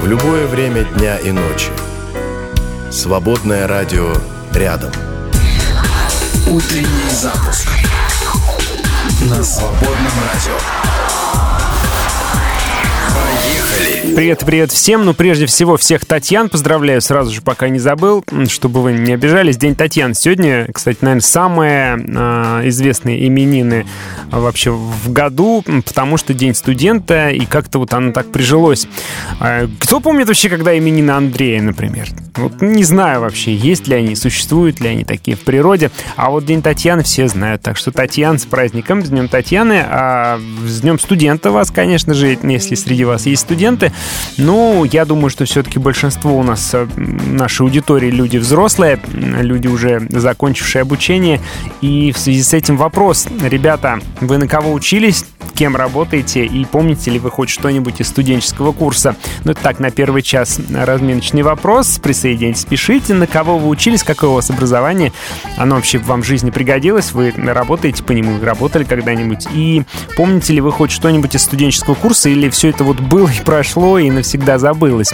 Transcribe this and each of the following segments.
в любое время дня и ночи. Свободное радио рядом. Утренний запуск на свободном радио. Поехали! Привет, привет всем. Ну, прежде всего, всех Татьян поздравляю сразу же, пока не забыл, чтобы вы не обижались. День Татьян сегодня, кстати, наверное, самые э, известные именины вообще в году, потому что День студента, и как-то вот оно так прижилось. Э, кто помнит вообще, когда именины Андрея, например? Вот не знаю вообще, есть ли они, существуют ли они такие в природе. А вот День Татьяны все знают. Так что Татьян с праздником, с Днем Татьяны. А с Днем студента вас, конечно же, если среди вас есть студенты. Ну, я думаю, что все-таки большинство у нас э, нашей аудитории люди взрослые, люди уже закончившие обучение. И в связи с этим вопрос, ребята, вы на кого учились, кем работаете и помните ли вы хоть что-нибудь из студенческого курса? Ну, это так, на первый час разминочный вопрос. Присоединяйтесь, пишите, на кого вы учились, какое у вас образование, оно вообще вам в жизни пригодилось, вы работаете по нему, работали когда-нибудь, и помните ли вы хоть что-нибудь из студенческого курса, или все это вот было и прошло, и навсегда забылось?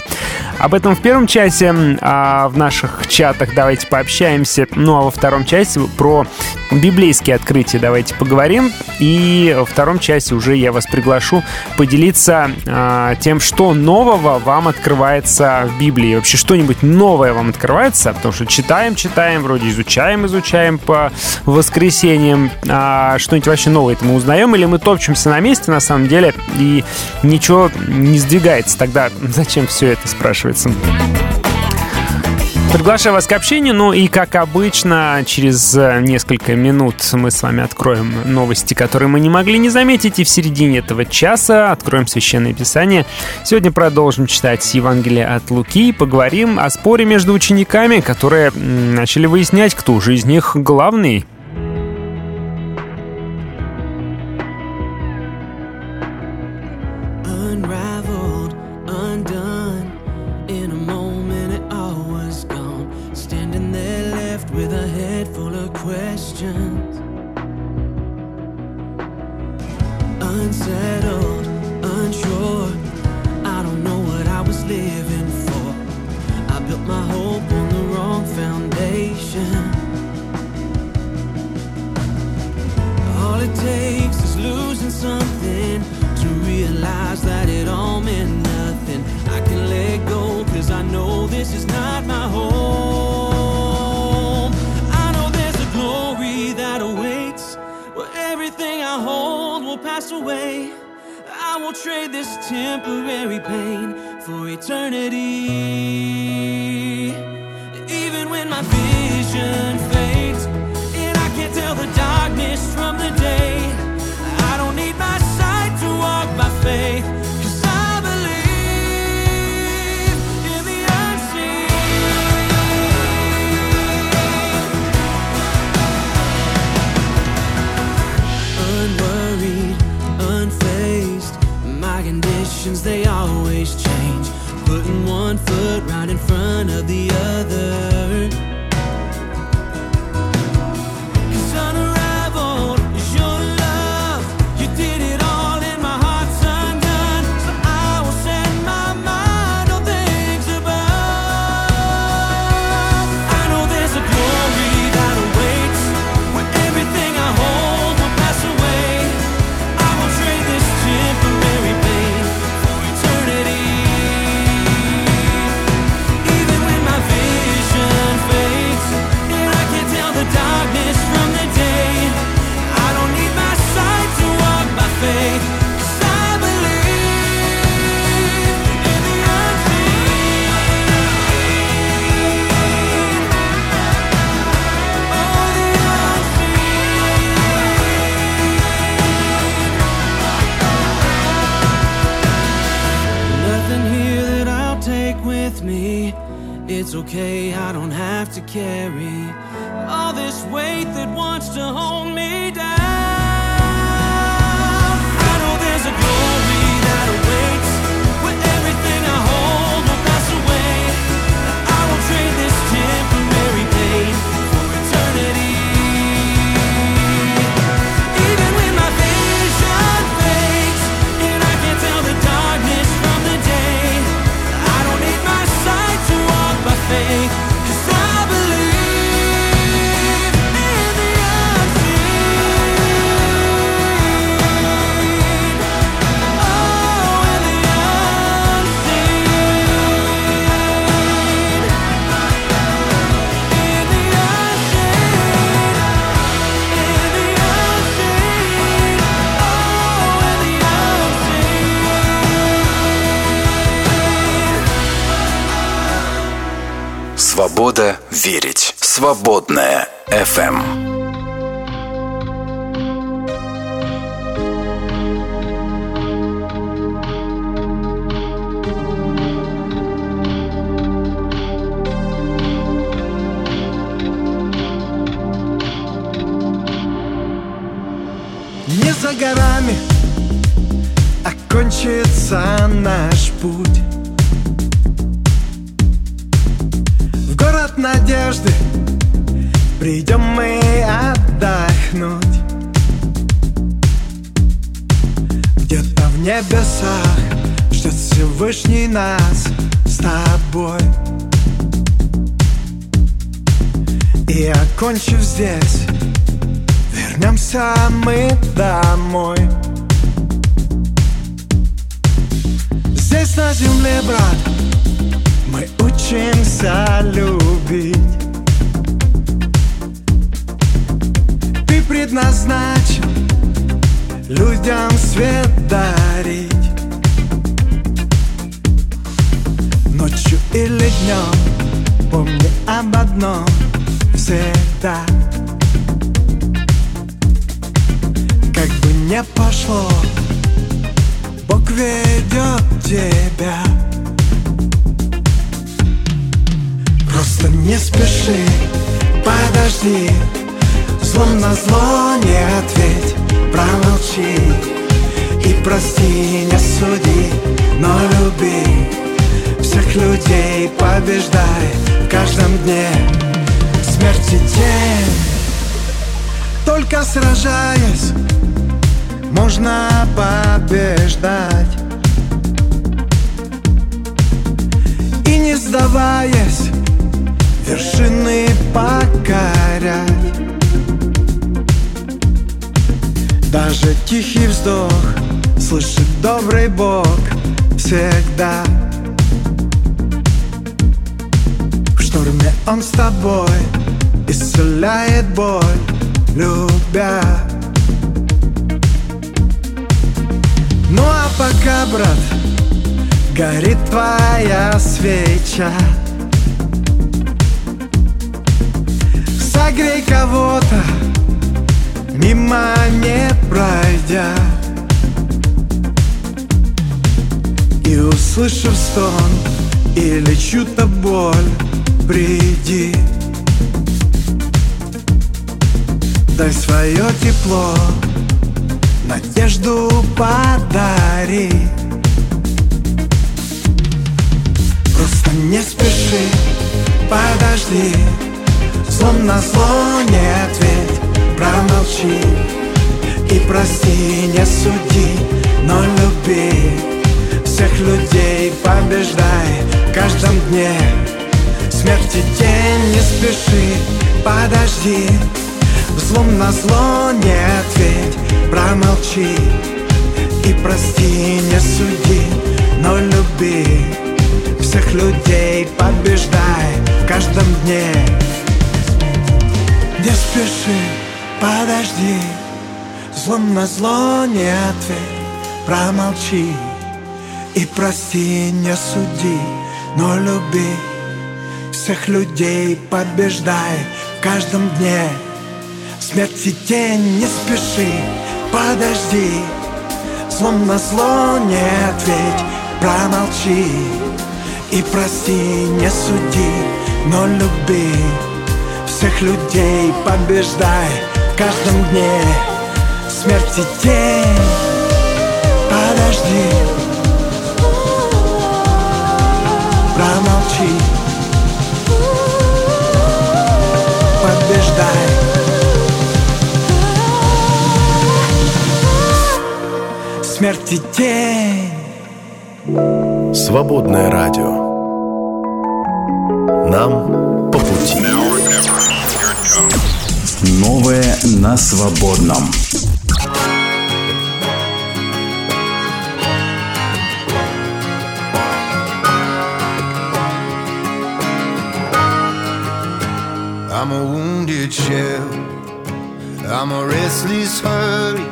Об этом в первом часе, а в наших чатах давайте пообщаемся, ну а во втором часе про библейские открытия давайте поговорим, и во втором часе уже я вас приглашу поделиться а, тем, что нового вам открывается в Библии, вообще что-нибудь новое вам открывается, потому что читаем, читаем, вроде изучаем, изучаем по воскресеньям, а что-нибудь вообще новое это мы узнаем, или мы топчемся на месте на самом деле, и ничего не сдвигается, тогда зачем все это спрашивается? Приглашаю вас к общению, ну и, как обычно, через э, несколько минут мы с вами откроем новости, которые мы не могли не заметить, и в середине этого часа откроем Священное Писание. Сегодня продолжим читать Евангелие от Луки и поговорим о споре между учениками, которые начали выяснять, кто же из них главный. Свобода верить. Свободная FM. Злом на зло не ответь, промолчи И прости, не суди, но люби Всех людей побеждай в каждом дне. Смерти день Только сражаясь можно побеждать. И не сдаваясь вершины покорять Даже тихий вздох слышит добрый Бог всегда. В шторме Он с тобой исцеляет боль, любя. Ну а пока, брат, горит твоя свеча. Согрей кого-то, мимо не пройдя И услышав стон или чью-то боль, приди. Дай свое тепло надежду подари. Просто не спеши, подожди. Злом на зло не ответь, промолчи И прости, не суди, но люби Всех людей побеждай в каждом дне. Смерти день не спеши, подожди Злом на зло не ответь Промолчи и прости, не суди Но люби всех людей Побеждай в каждом дне. Не спеши, подожди. Злом на зло не ответь. Промолчи и прости, не суди Но люби. Всех людей Побеждай в каждом дне. Смерти тень, не спеши, подожди. Злом на зло не ответь, промолчи И прости, не суди, но люби. Всех людей побеждай каждом дне. Смерти тень, подожди. Промолчи. Побеждай. Смерти день. Свободное радио. Нам Новое на свободном. I'm a wounded shell. I'm a restless hurry.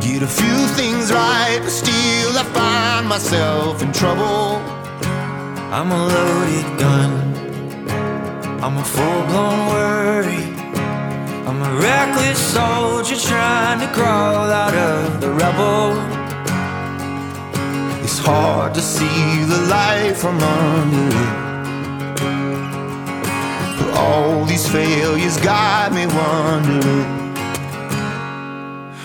Get a few things right, but still I find myself in trouble. I'm a loaded gun, I'm a full-blown worry. I'm a reckless soldier trying to crawl out of the rubble. It's hard to see the light from under it. But all these failures got me wondering.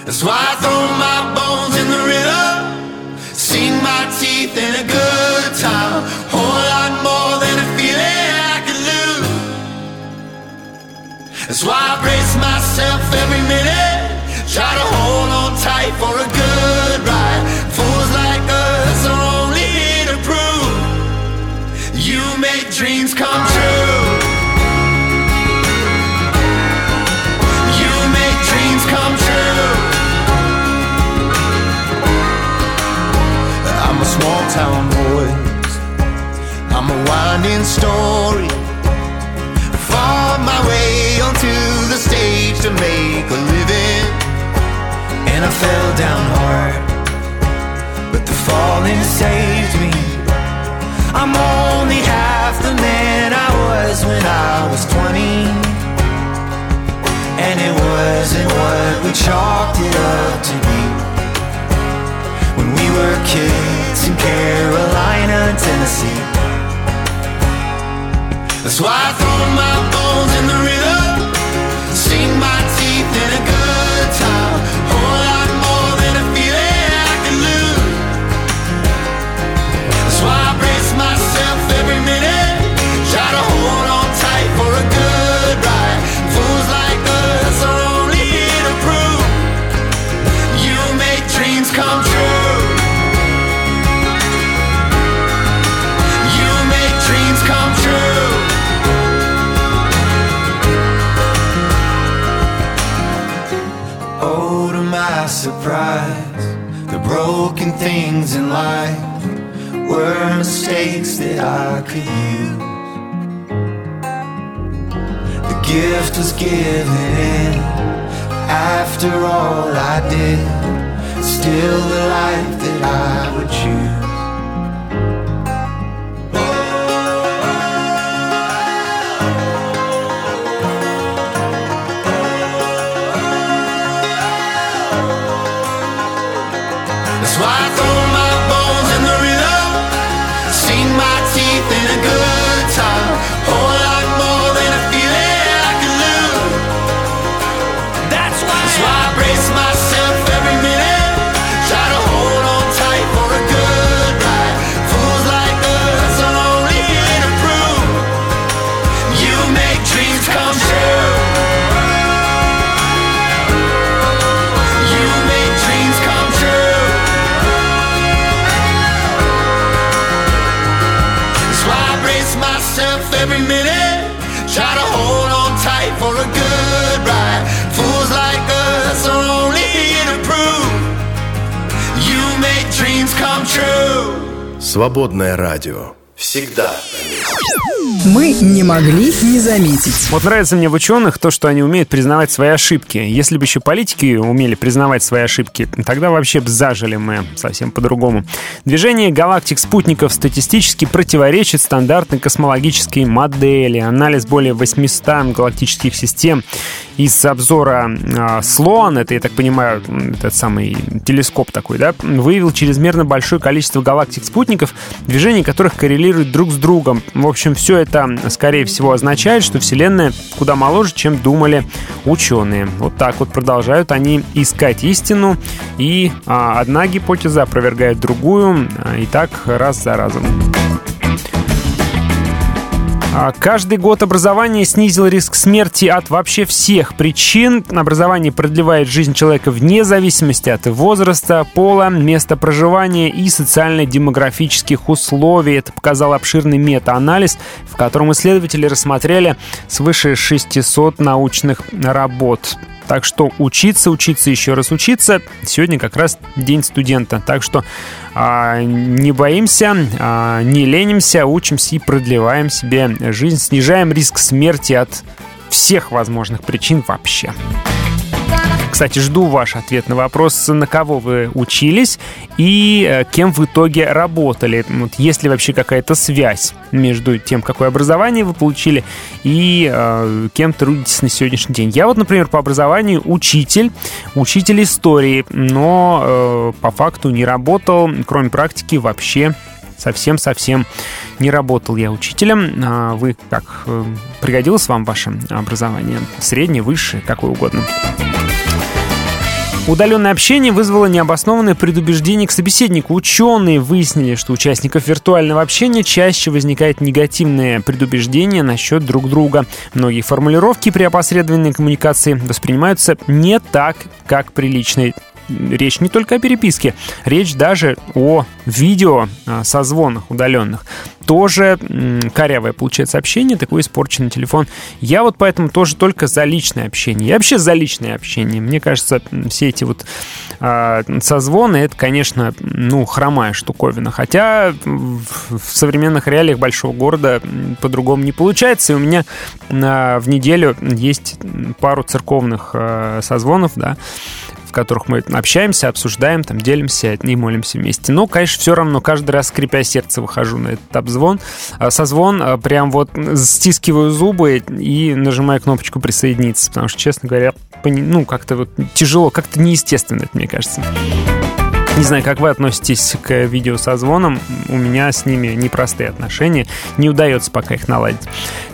That's why I throw my bones in the river, sink my teeth in a good time, whole lot That's why I brace myself every minute, try to hold on tight for a good ride. Fools like us are only here to prove you make dreams come true. You make dreams come true. I'm a small town boy. I'm a winding story. And I fell down hard, but the falling saved me. I'm only half the man I was when I was 20. And it wasn't what we chalked it up to be. When we were kids in Carolina, Tennessee. That's why I throw my bones in the river, sink my teeth in a good time, surprise, the broken things in life were mistakes that I could use. The gift was given in after all I did, still the life that I would choose. Свободное радио. Всегда на месте. Мы не могли не заметить. Вот нравится мне в ученых то, что они умеют признавать свои ошибки. Если бы еще политики умели признавать свои ошибки, тогда вообще бы зажили мы совсем по-другому. Движение галактик-спутников статистически противоречит стандартной космологической модели. Анализ более 800 галактических систем из обзора э, Слоан, это, я так понимаю, этот самый телескоп такой, да, выявил чрезмерно большое количество галактик-спутников, движения которых коррелируют друг с другом. В общем, все это, скорее всего, означает, что Вселенная куда моложе, чем думали ученые. Вот так вот продолжают они искать истину, и а, одна гипотеза опровергает другую, а, и так раз за разом. А, Каждый год образование снизило риск смерти от вообще всех причин. Образование продлевает жизнь человека вне зависимости от возраста, пола, места проживания и социально-демографических условий. Это показал обширный мета-анализ, в котором исследователи рассмотрели свыше 600 научных работ. Так что учиться, учиться, еще раз учиться. Сегодня как раз день студента. Так что а, не боимся, а, не ленимся, учимся и продлеваем себе жизнь, снижаем риск смерти от всех возможных причин вообще. Кстати, жду ваш ответ на вопрос, на кого вы учились и э, кем в итоге работали. Вот есть ли вообще какая-то связь между тем, какое образование вы получили и э, кем трудитесь на сегодняшний день. Я вот, например, по образованию учитель, учитель истории, но э, по факту не работал, кроме практики, вообще совсем-совсем не работал я учителем. А вы как, э, пригодилось вам ваше образование? Среднее, высшее, какое угодно. Удаленное общение вызвало необоснованное предубеждение к собеседнику. Ученые выяснили, что у участников виртуального общения чаще возникает негативное предубеждение насчет друг друга. Многие формулировки при опосредованной коммуникации воспринимаются не так, как при личной речь не только о переписке, речь даже о видео а, созвонах удаленных. Тоже корявое получается общение, такой испорченный телефон. Я вот поэтому тоже только за личное общение. Я вообще за личное общение. Мне кажется, все эти вот э, созвоны, это, конечно, ну, хромая штуковина. Хотя в современных реалиях большого города по-другому не получается. И у меня э, в неделю есть пару церковных созвонов, да, в которых мы общаемся, обсуждаем, там, делимся и молимся вместе. Но, конечно, все равно каждый раз, скрипя сердце, выхожу на этот обзвон. А, созвон а, прям вот стискиваю зубы и нажимаю кнопочку «Присоединиться», потому что, честно говоря, ну, как-то вот тяжело, как-то неестественно это, мне кажется. Не знаю, как вы относитесь к видеосозвонам. У меня с ними непростые отношения. Не удается пока их наладить.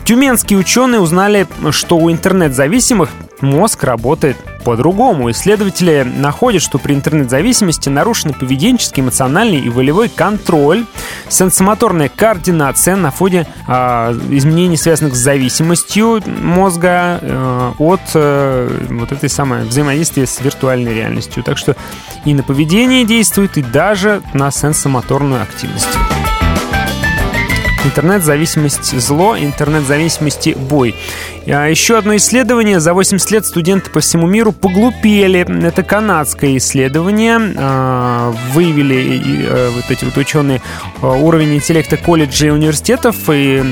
Тюменские ученые узнали, что у интернет-зависимых мозг работает по-другому. Исследователи находят, что при интернет-зависимости нарушены поведенческий, эмоциональный и волевой контроль, сенсомоторная координация на фоне э, изменений, связанных с зависимостью мозга э, от э, вот этой самой взаимодействия с виртуальной реальностью. Так что и на поведение действует, и даже на сенсомоторную активность. Интернет-зависимость зло, интернет-зависимости бой. А еще одно исследование. За 80 лет студенты по всему миру поглупели. Это канадское исследование. А, выявили э, вот эти вот ученые а, уровень интеллекта колледжей и университетов, и,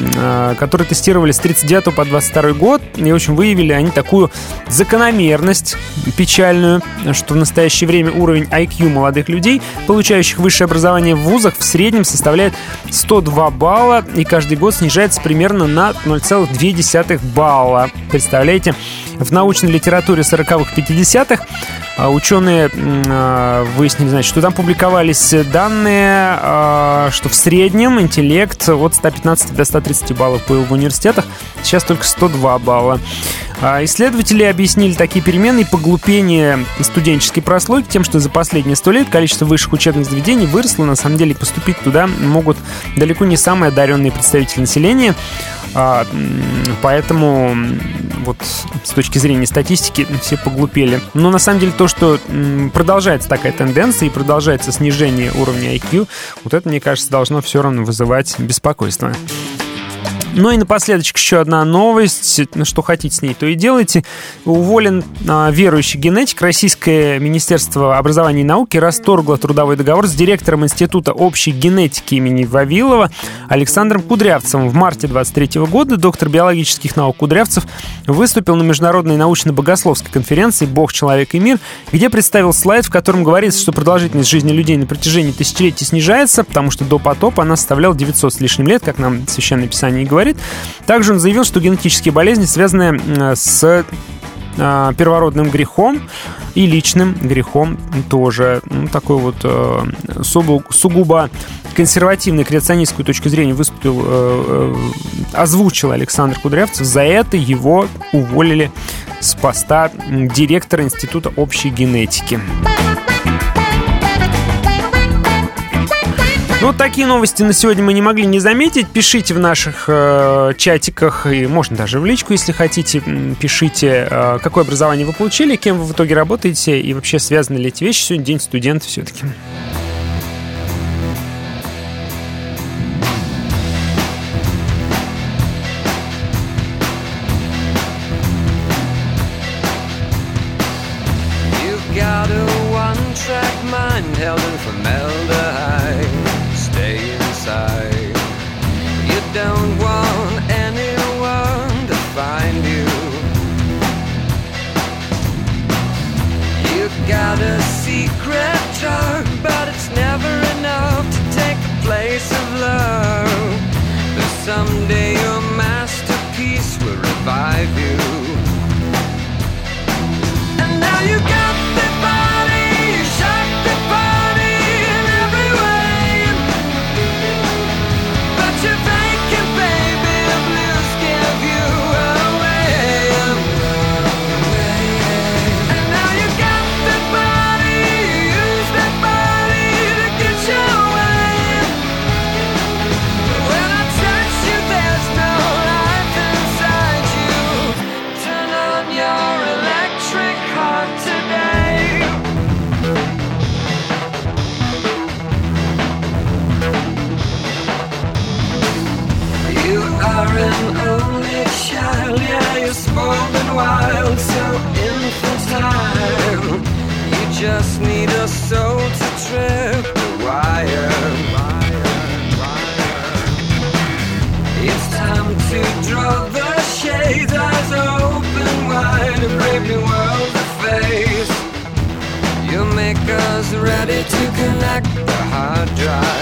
которые тестировали с 39 по 22 год. И, в общем, выявили они такую закономерность печальную, что в настоящее время уровень IQ молодых людей, получающих высшее образование в вузах, в среднем составляет 102 балла, и каждый год снижается примерно на 0,2 балла. Представляете? В научной литературе 40-х, 50-х а, ученые а, выяснили, значит, что там публиковались данные, а, что в среднем интеллект от 115 до 130 баллов был в университетах, сейчас только 102 балла. Исследователи объяснили такие перемены и поглупение студенческой прослойки тем, что за последние сто лет количество высших учебных заведений выросло. На самом деле поступить туда могут далеко не самые одаренные представители населения. А, поэтому вот с точки зрения статистики все поглупели. Но на самом деле то, что продолжается такая тенденция и продолжается снижение уровня IQ, вот это, мне кажется, должно все равно вызывать беспокойство. Ну и напоследок еще одна новость. Что хотите с ней, то и делайте. Уволен а, верующий генетик. Российское Министерство образования и науки расторгло трудовой договор с директором Института общей генетики имени Вавилова Александром Кудрявцевым. В марте 23 года доктор биологических наук Кудрявцев выступил на международной научно-богословской конференции «Бог, человек и мир», где представил слайд, в котором говорится, что продолжительность жизни людей на протяжении тысячелетий снижается, потому что до потопа она составляла 900 с лишним лет, как нам Священное Писание и говорит говорит. Также он заявил, что генетические болезни связаны с а, первородным грехом и личным грехом тоже. Ну, такой вот э, сугубо консервативной креационистскую точку зрения выступил, э, э, озвучил Александр Кудрявцев. За это его уволили с поста директора Института общей генетики. Ну, такие новости на сегодня мы не могли не заметить. Пишите в наших э, чатиках, и можно даже в личку, если хотите. Пишите, э, какое образование вы получили, кем вы в итоге работаете, и вообще связаны ли эти вещи. Сегодня день студента все-таки. born and wild, so infantile. You just need a soul to trip the wire. It's time to draw the shades, eyes open wide, a brave new world to face. You make us ready to connect the hard drive.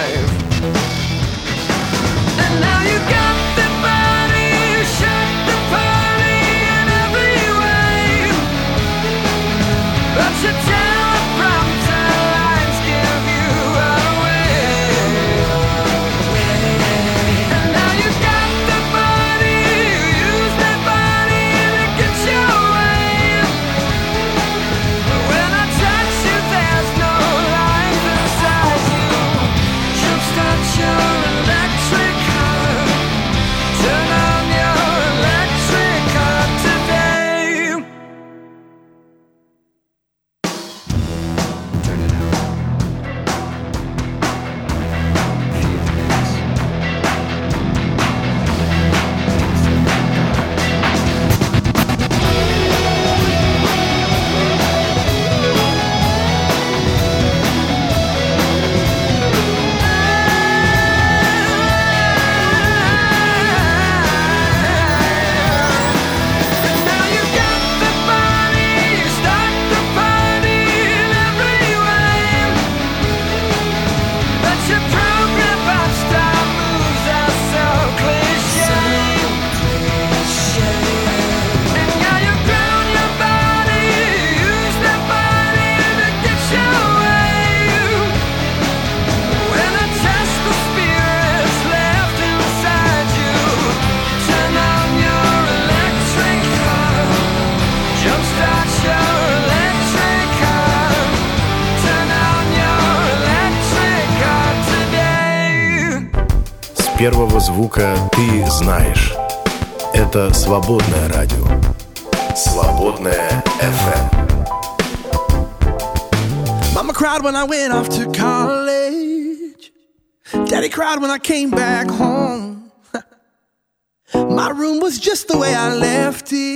звука ты знаешь. Это свободное радио. Свободное FM. Mama cried when I went off to college. Daddy cried when I came back home. My room was just the way I left it.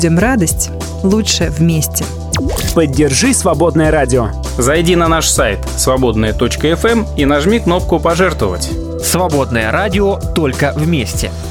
людям радость лучше вместе. Поддержи «Свободное радио». Зайди на наш сайт свободное.фм эм» и нажми кнопку «Пожертвовать». «Свободное радио» только вместе –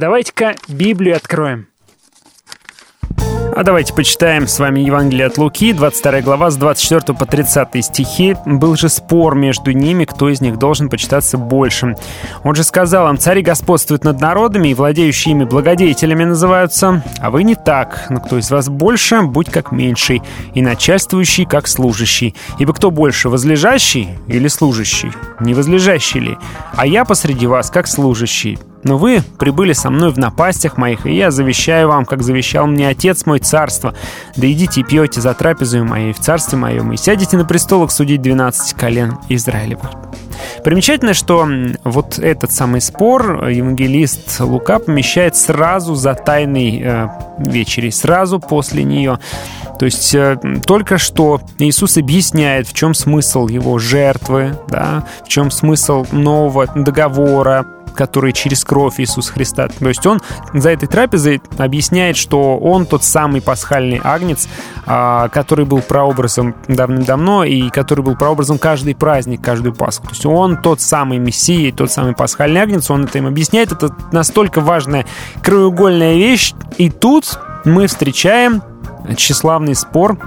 давайте-ка Библию откроем. А давайте почитаем с вами Евангелие от Луки, 22 глава, с 24 по 30 стихи. «Был же спор между ними, кто из них должен почитаться большим. Он же сказал им, цари господствуют над народами, и владеющие ими благодетелями называются. А вы не так, но кто из вас больше, будь как меньший, и начальствующий, как служащий. Ибо кто больше, возлежащий или служащий? Не возлежащий ли? А я посреди вас, как служащий. Но вы прибыли со мной в напастях моих, и я завещаю вам, как завещал мне Отец мой царство. Да идите и пьете за трапезою моей в царстве моем, и сядете на престолах судить 12 колен Израилевых». Примечательно, что вот этот самый спор евангелист Лука помещает сразу за тайной э, вечерей, сразу после нее. То есть э, только что Иисус объясняет, в чем смысл его жертвы, да, в чем смысл нового договора, который через кровь Иисуса Христа. То есть он за этой трапезой объясняет, что он тот самый пасхальный агнец, а, который был прообразом давным-давно и который был прообразом каждый праздник, каждую Пасху. То есть он тот самый Мессия, тот самый пасхальный агнец, он это им объясняет. Это настолько важная краеугольная вещь. И тут мы встречаем тщеславный спор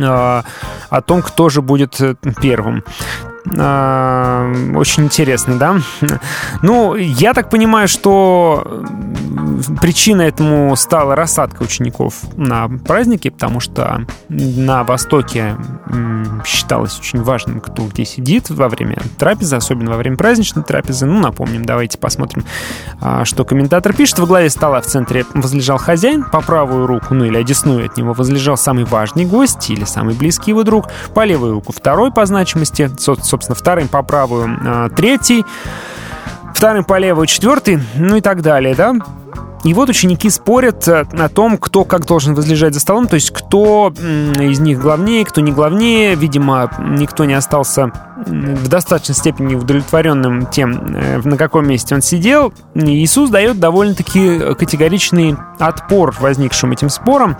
а, о том, кто же будет э, первым. А, очень интересно, да? Ну, я так понимаю, что причина этому стала рассадка учеников на празднике, потому что на Востоке считалось очень важным, кто где сидит во время трапезы, особенно во время праздничной трапезы. Ну, напомним, давайте посмотрим, а, что комментатор пишет. Во главе стола в центре возлежал хозяин, по правую руку, ну или одесную от него возлежал самый важный гость или самый близкий его друг, по левую руку второй по значимости, собственно, вторым по правую а, третий, вторым по левую четвертый, ну и так далее, да? И вот ученики спорят э, о том, кто как должен возлежать за столом, то есть кто из них главнее, кто не главнее. Видимо, никто не остался в достаточной степени удовлетворенным тем, э, на каком месте он сидел. Иисус дает довольно-таки категоричный отпор возникшим этим спорам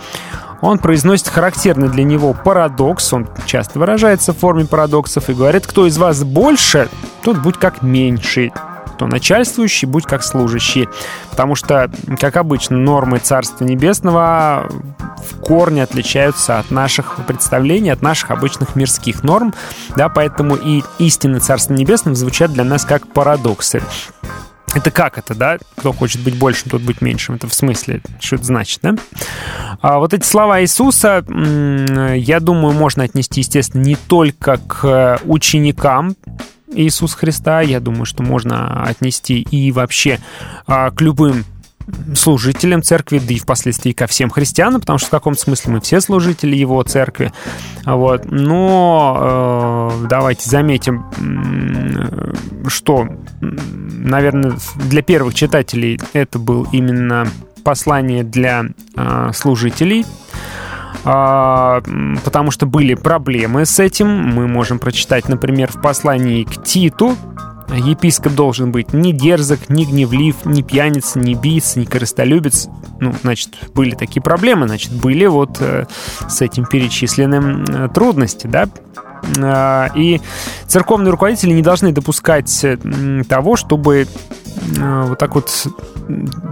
он произносит характерный для него парадокс, он часто выражается в форме парадоксов и говорит, кто из вас больше, тот будь как меньший кто начальствующий, будь как служащий. Потому что, как обычно, нормы Царства Небесного в корне отличаются от наших представлений, от наших обычных мирских норм, да, поэтому и истины Царства Небесного звучат для нас как парадоксы. Это как это, да? Кто хочет быть большим, тот быть меньшим. Это в смысле, что это значит, да? А вот эти слова Иисуса, я думаю, можно отнести, естественно, не только к ученикам Иисуса Христа. Я думаю, что можно отнести и вообще а, к любым служителям церкви, да и впоследствии ко всем христианам, потому что в каком смысле мы все служители его церкви. Вот. Но э, давайте заметим, что, наверное, для первых читателей это был именно послание для э, служителей, а, потому что были проблемы с этим. Мы можем прочитать, например, в послании к Титу, Епископ должен быть не дерзок, не гневлив, не пьяница, не бийц, не корыстолюбец. Ну, значит, были такие проблемы, значит, были вот э, с этим перечисленным э, трудности, да. Э, и церковные руководители не должны допускать э, того, чтобы э, вот так вот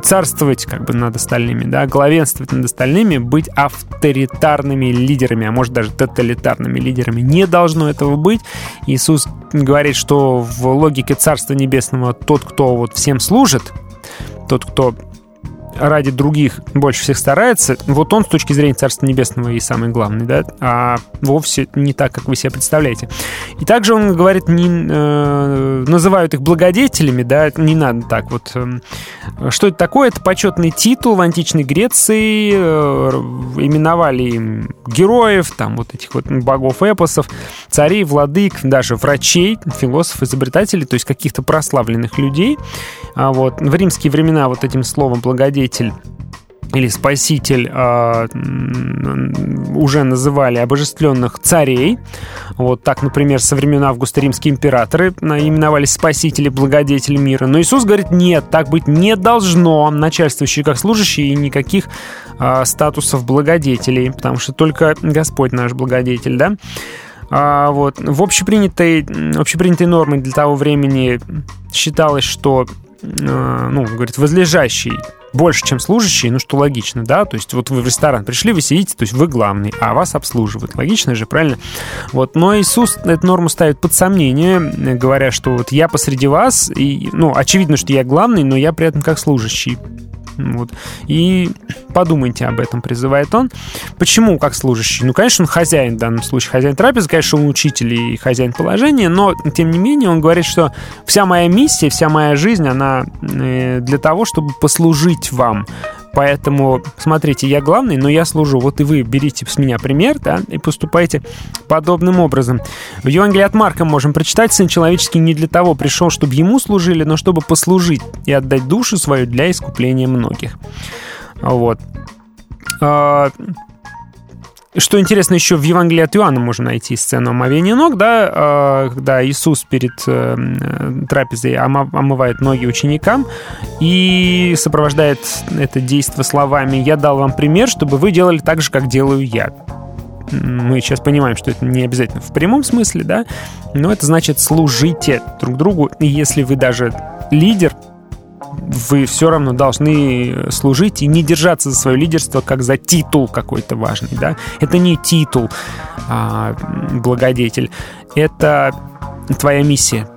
царствовать как бы над остальными, да, главенствовать над остальными, быть авторитарными лидерами, а может даже тоталитарными лидерами. Не должно этого быть. Иисус говорит, что в логике Царства Небесного тот, кто вот всем служит, тот, кто ради других больше всех старается, вот он с точки зрения Царства Небесного и самый главный, да, а вовсе не так, как вы себе представляете. И также он говорит, не, э, называют их благодетелями, да, не надо так вот. Э, что это такое? Это почетный титул в античной Греции, э, именовали им героев, там вот этих вот богов эпосов, царей, владык, даже врачей, философов, изобретателей, то есть каких-то прославленных людей. А вот в римские времена вот этим словом благодетель или спаситель э, уже называли обожествленных царей. Вот так, например, со времен Августа римские императоры именовались спасители, благодетели мира. Но Иисус говорит, нет, так быть не должно. Начальствующие как служащие и никаких э, статусов благодетелей, потому что только Господь наш благодетель, да? А, вот. В общепринятой, общепринятой нормой для того времени считалось, что ну, говорит, возлежащий больше, чем служащие, ну что логично, да, то есть вот вы в ресторан пришли, вы сидите, то есть вы главный, а вас обслуживают. Логично же, правильно? Вот, но Иисус эту норму ставит под сомнение, говоря, что вот я посреди вас, и, ну, очевидно, что я главный, но я при этом как служащий. Вот. И подумайте об этом, призывает он. Почему как служащий? Ну, конечно, он хозяин в данном случае, хозяин трапезы, конечно, он учитель и хозяин положения, но, тем не менее, он говорит, что вся моя миссия, вся моя жизнь, она э, для того, чтобы послужить вам. Поэтому, смотрите, я главный, но я служу. Вот и вы берите с меня пример, да, и поступайте подобным образом. В Евангелии от Марка можем прочитать, Сын Человеческий не для того пришел, чтобы ему служили, но чтобы послужить и отдать душу свою для искупления многих. Вот. Что интересно, еще в Евангелии от Иоанна можно найти сцену омовения ног, да, а, когда Иисус перед э, трапезой омывает ноги ученикам и сопровождает это действие словами «Я дал вам пример, чтобы вы делали так же, как делаю я». Мы сейчас понимаем, что это не обязательно в прямом смысле, да, но это значит служите друг другу, и если вы даже лидер, вы все равно должны служить и не держаться за свое лидерство как за титул какой-то важный, да. Это не титул, а, благодетель, это твоя миссия.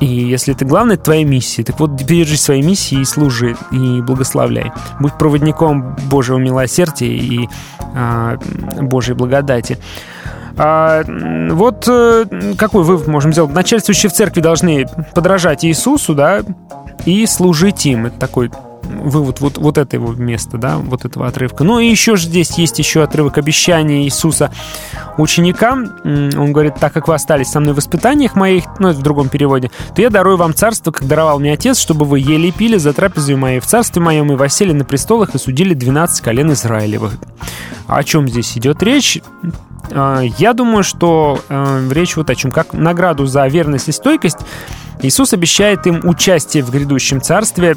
И если ты главный, это твоя миссия. Так вот, держись своей миссии и служи, и благословляй. Будь проводником Божьего милосердия и а, Божьей благодати. А, вот э, какой вывод можем сделать? Начальствующие в церкви должны подражать Иисусу, да, и служить им. Это такой вывод вот, вот этого места, да, вот этого отрывка. Ну и еще же здесь есть еще отрывок обещания Иисуса ученикам. Он говорит, так как вы остались со мной в воспитаниях моих, ну это в другом переводе, то я дарую вам царство, как даровал мне Отец, чтобы вы ели и пили за трапезой моей в царстве моем и восели на престолах и судили 12 колен Израилевых. О чем здесь идет речь? А, я думаю, что э, речь вот о чем. Как награду за верность и стойкость Иисус обещает им участие в грядущем царстве.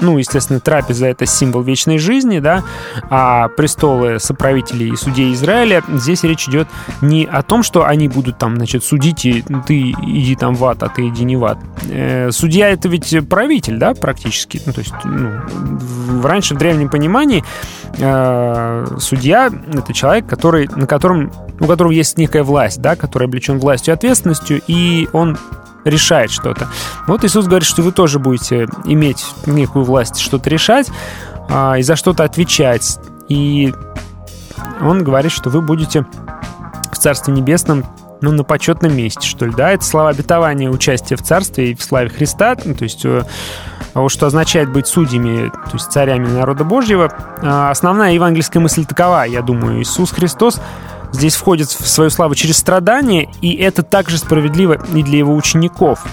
Ну, естественно, трапеза — это символ вечной жизни, да, а престолы соправителей и судей Израиля, здесь речь идет не о том, что они будут там, значит, судить, и ты иди там в ад, а ты иди не в ад. Э, судья — это ведь правитель, да, практически. Ну, то есть, ну, раньше в древнем понимании э, судья — это человек, который, на котором, у которого есть некая власть, да, который облечен властью и ответственностью, и он решает что-то. Вот Иисус говорит, что вы тоже будете иметь некую власть что-то решать а, и за что-то отвечать. И он говорит, что вы будете в Царстве Небесном ну, на почетном месте, что ли, да? Это слова обетования участия в Царстве и в славе Христа, ну, то есть э, что означает быть судьями, то есть царями народа Божьего. А основная евангельская мысль такова, я думаю, Иисус Христос здесь входит в свою славу через страдания, и это также справедливо и для его учеников,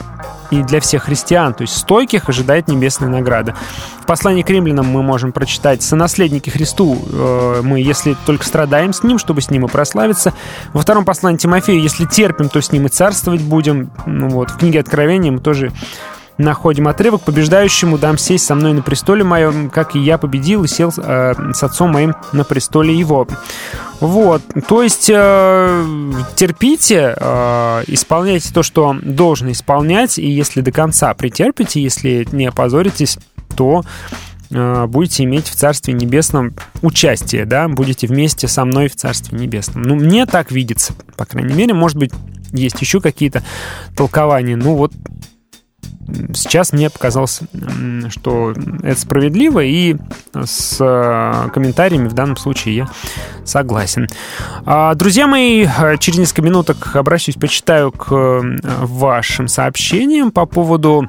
и для всех христиан, то есть стойких ожидает небесная награда. В послании к римлянам мы можем прочитать «Сонаследники Христу э, мы, если только страдаем с Ним, чтобы с Ним и прославиться». Во втором послании Тимофею «Если терпим, то с Ним и царствовать будем». Ну, вот, в книге Откровения мы тоже находим отрывок «Побеждающему дам сесть со мной на престоле моем, как и я победил и сел э, с отцом моим на престоле его». Вот, то есть э, терпите, э, исполняйте то, что должно исполнять, и если до конца претерпите, если не опозоритесь, то э, будете иметь в Царстве Небесном участие, да, будете вместе со мной в Царстве Небесном. Ну, мне так видится, по крайней мере, может быть, есть еще какие-то толкования. Ну, вот сейчас мне показалось, что это справедливо, и с э, комментариями в данном случае я согласен. А, друзья мои, через несколько минуток обращусь, почитаю к э, вашим сообщениям по поводу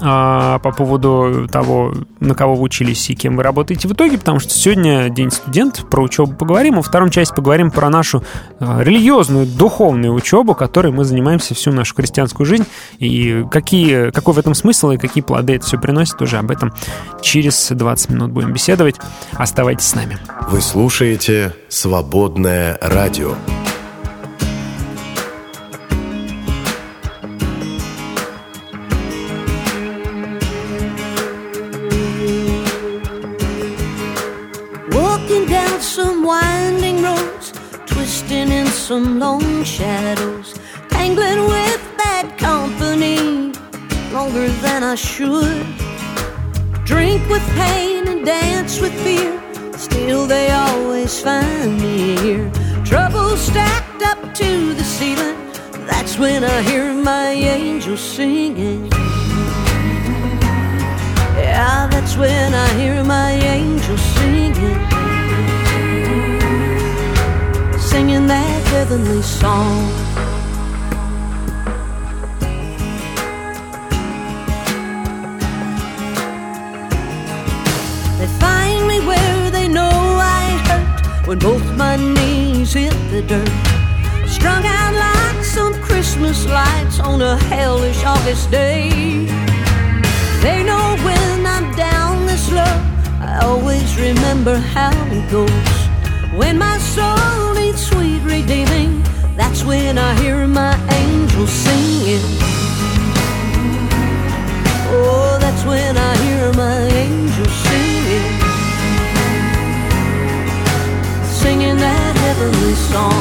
а, по поводу того, на кого вы учились и кем вы работаете в итоге, потому что сегодня День студента, про учебу поговорим, а во втором части поговорим про нашу а, религиозную, духовную учебу, которой мы занимаемся всю нашу христианскую жизнь, и какие, какой в этом смысл и какие плоды это все приносит, уже об этом через 20 минут будем беседовать. Оставайтесь с нами. Вы слушаете «Свободное радио». Some long shadows, tangling with bad company longer than I should. Drink with pain and dance with fear. Still, they always find me here. Trouble stacked up to the ceiling. That's when I hear my angels singing. Yeah, that's when I hear my angels singing. Singing that heavenly song. They find me where they know I hurt when both my knees hit the dirt. Strung out like some Christmas lights on a hellish August day. They know when I'm down this low, I always remember how it goes. When my soul needs sweet redeeming, that's when I hear my angels singing. Oh, that's when I hear my angels singing. Singing that heavenly song.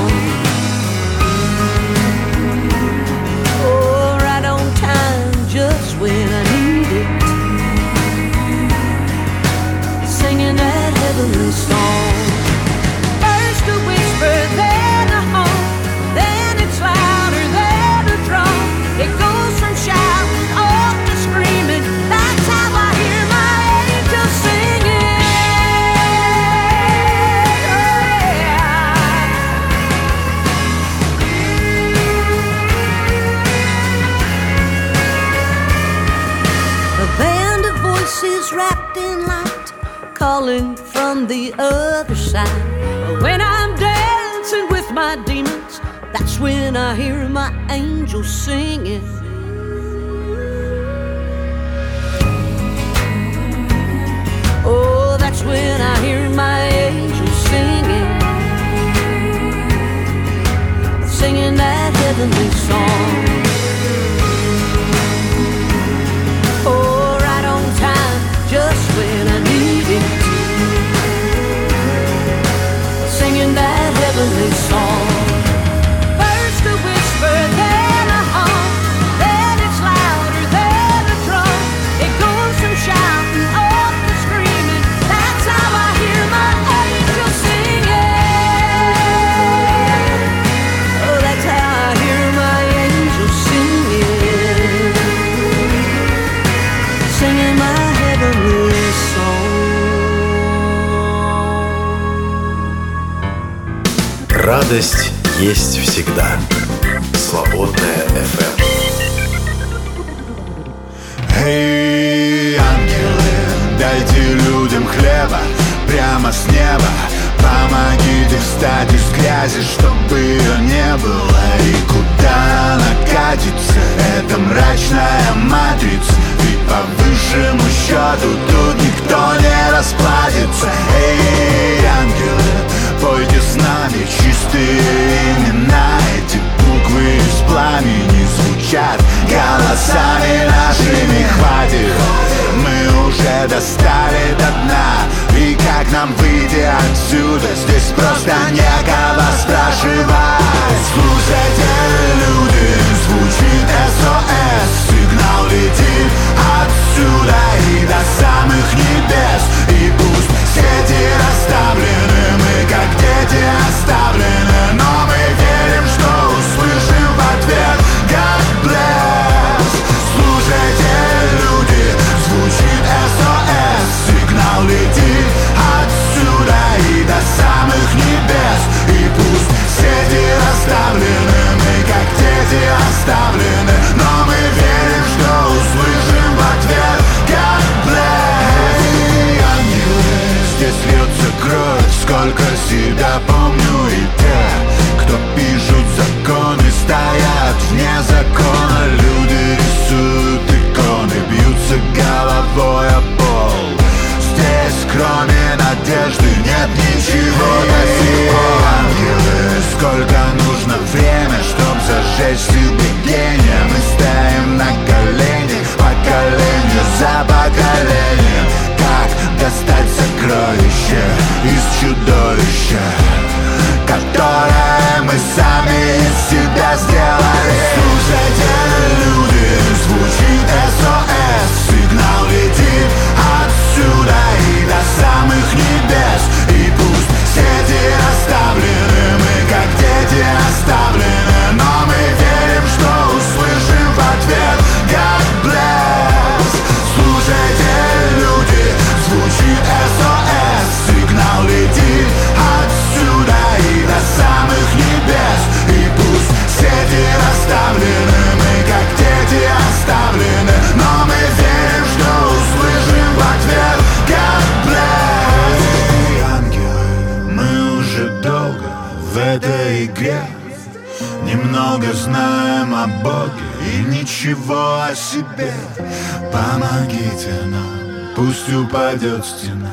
Пусть упадет стена.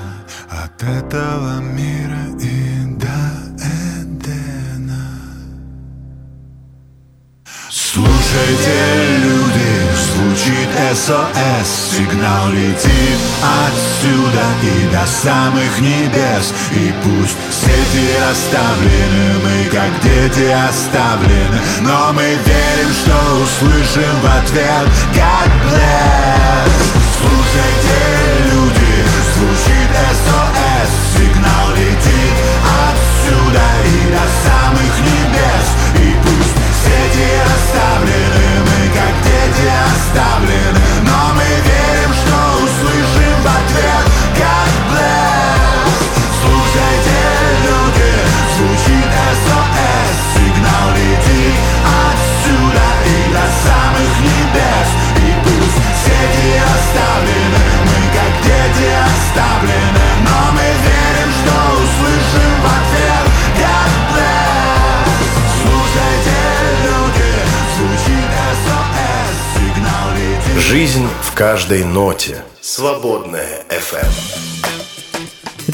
От этого мира и до Эдена. Слушайте, люди, звучит СОС Сигнал летит отсюда и до самых небес. И пусть сети расставлены, мы как дети оставлены. Но мы верим, что услышим в ответ God bless Слушайте, звучит СОС Сигнал летит отсюда и до самых небес. И пусть сети расставлены, мы как дети оставлены Но мы верим, что услышим в ответ. God bless. Слушайте, люди, звучит СОС Сигнал летит отсюда и до самых небес. И пусть сети как дети оставлены Но мы верим, что услышим в ответ God bless Слушайте, люди, звучит СОС Сигнал летит Жизнь в каждой ноте. Свободная FM.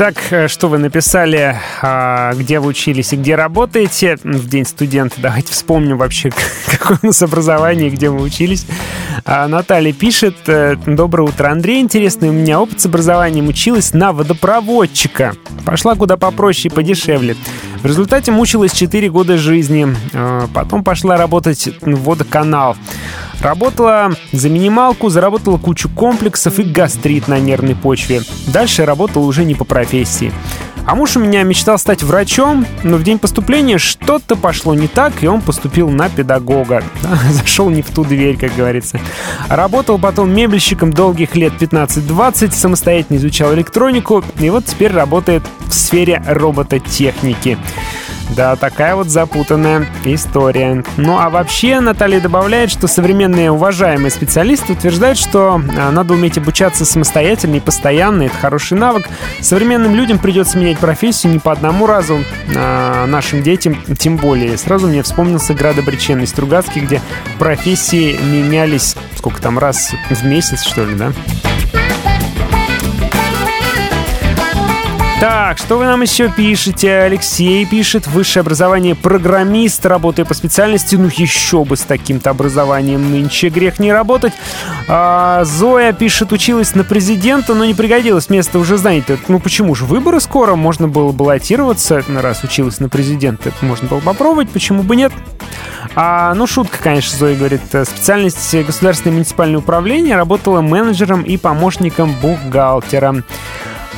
Итак, э, что вы написали, а, где вы учились и где работаете в День студента? Давайте вспомним вообще, какое у нас образование где мы учились. А, Наталья пишет, э, доброе утро, Андрей, интересный у меня опыт с образованием, училась на водопроводчика. Пошла куда попроще и подешевле. В результате мучилась 4 года жизни. А, Потом пошла работать в водоканал. Работала за минималку, заработала кучу комплексов и гастрит на нервной почве. Дальше работала уже не по профессии. А муж у меня мечтал стать врачом, но в день поступления что-то пошло не так, и он поступил на педагога. Да, Зашел не в ту дверь, как говорится. Работал потом мебельщиком долгих лет 15-20, самостоятельно изучал электронику, и вот теперь работает в сфере робототехники. Да, такая вот запутанная история. Ну а вообще Наталья добавляет, что современные уважаемые специалисты утверждают, что а, надо уметь обучаться самостоятельно и постоянно. Это хороший навык. Современным людям придется менять профессию не по одному разу, а нашим детям тем более. Сразу мне вспомнился градобреченный Стругацкий, где профессии менялись сколько там раз в месяц, что ли, да? Так, что вы нам еще пишете? Алексей пишет, высшее образование программист, работая по специальности, ну еще бы с таким-то образованием нынче грех не работать. А, Зоя пишет, училась на президента, но не пригодилось, место уже занято. Ну почему же, выборы скоро, можно было баллотироваться, раз училась на президента, можно было попробовать, почему бы нет? А, ну, шутка, конечно, Зоя говорит. Специальность государственное муниципальное управление работала менеджером и помощником бухгалтера.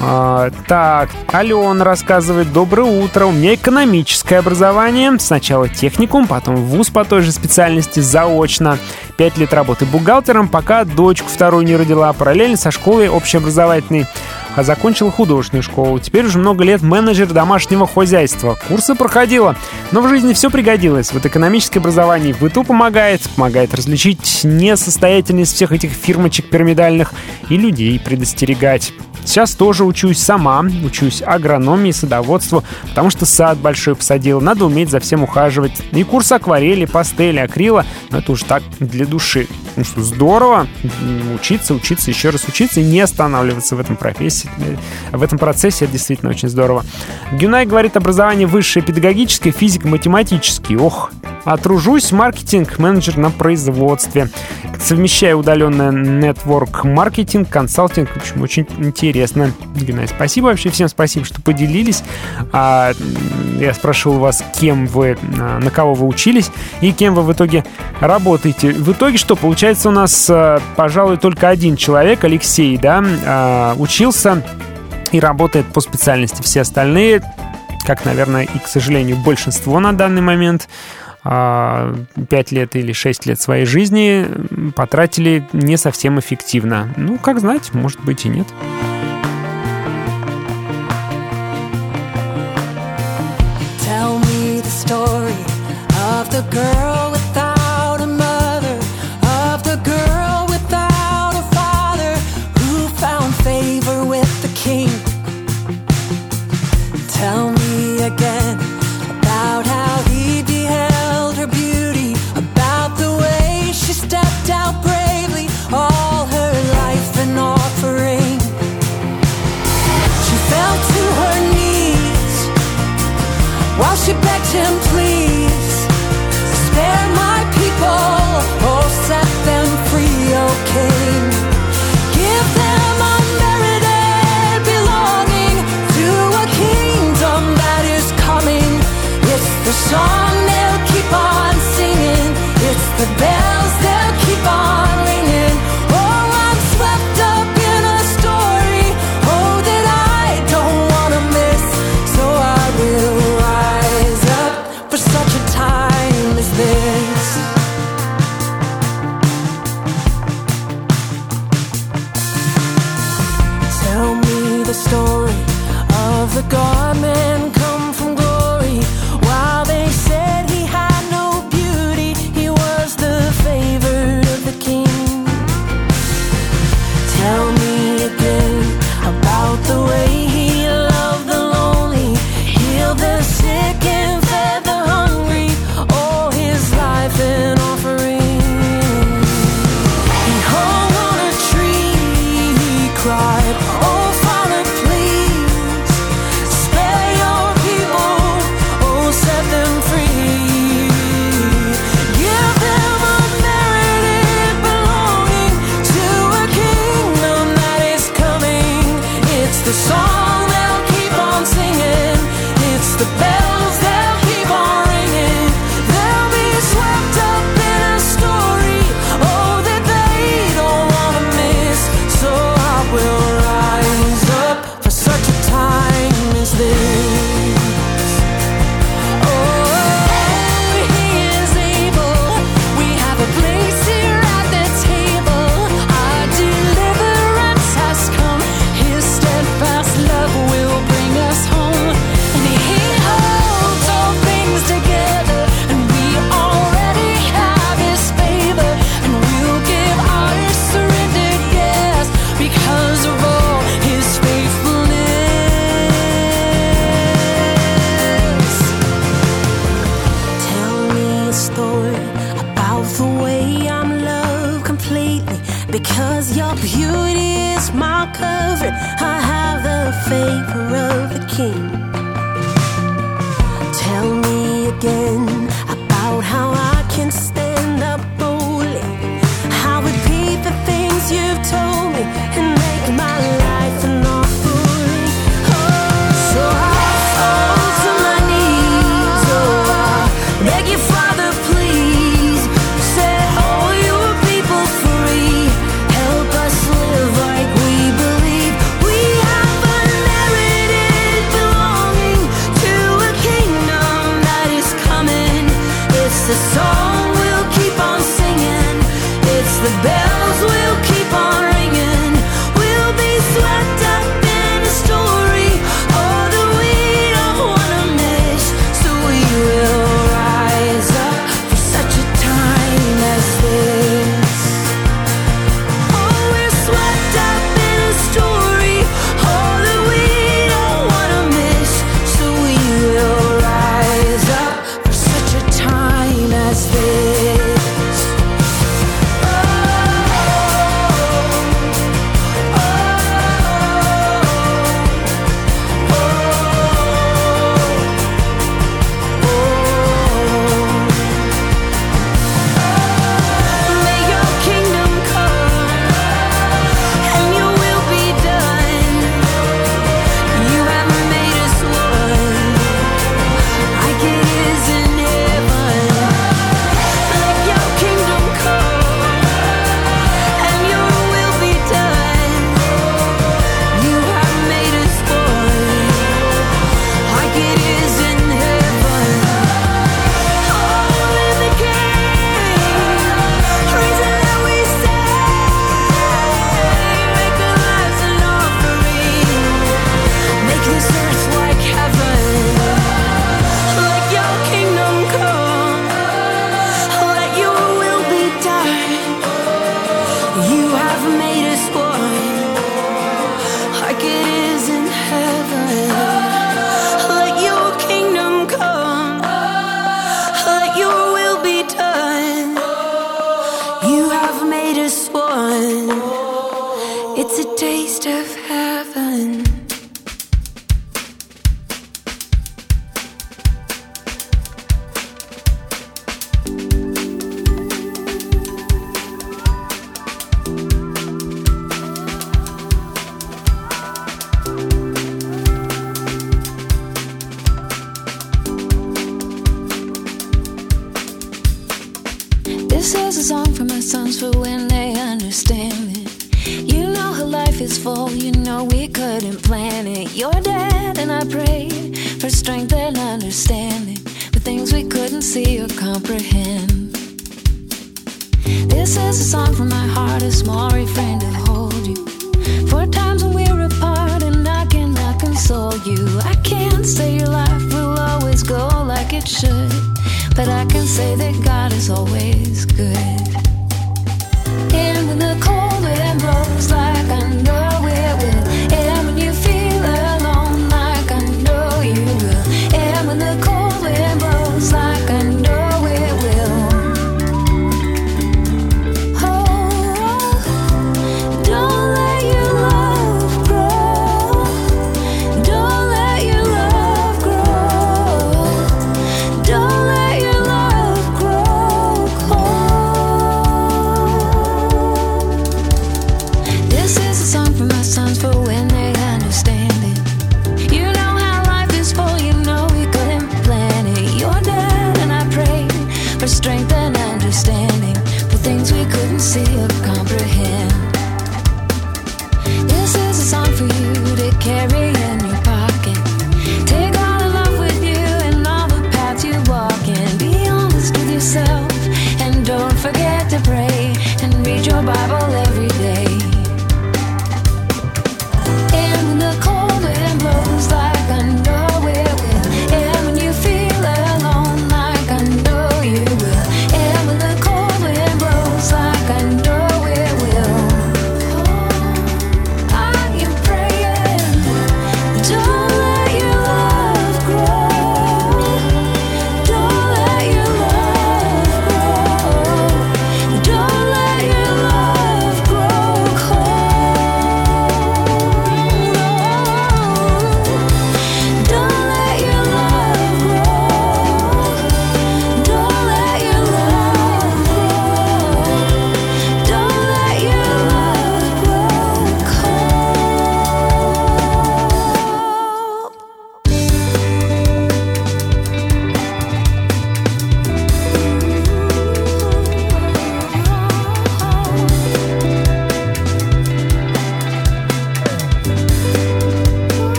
А, так, Алена рассказывает, доброе утро, у меня экономическое образование, сначала техникум, потом вуз по той же специальности заочно. Пять лет работы бухгалтером, пока дочку вторую не родила, параллельно со школой общеобразовательной. А закончила художественную школу. Теперь уже много лет менеджер домашнего хозяйства. Курсы проходила. Но в жизни все пригодилось. Вот экономическое образование в быту помогает. Помогает различить несостоятельность всех этих фирмочек пирамидальных и людей предостерегать. Сейчас тоже учусь сама, учусь агрономии, садоводству, потому что сад большой посадил, надо уметь за всем ухаживать. И курс акварели, пастели, акрила, но это уже так для души. Ну что, здорово, учиться, учиться, еще раз учиться и не останавливаться в этом профессии. В этом процессе это действительно очень здорово. Гюнай говорит, образование высшее педагогическое, физико-математический. Ох, отружусь, маркетинг, менеджер на производстве. Совмещаю удаленный нетворк маркетинг, консалтинг. В общем, очень интересно. Геннадий, спасибо вообще всем, спасибо, что поделились. А, я спрашивал вас, кем вы, а, на кого вы учились и кем вы в итоге работаете. В итоге что? Получается у нас, а, пожалуй, только один человек, Алексей, да, а, учился и работает по специальности. Все остальные, как, наверное, и, к сожалению, большинство на данный момент, 5 лет или 6 лет своей жизни потратили не совсем эффективно. Ну, как знать, может быть и нет.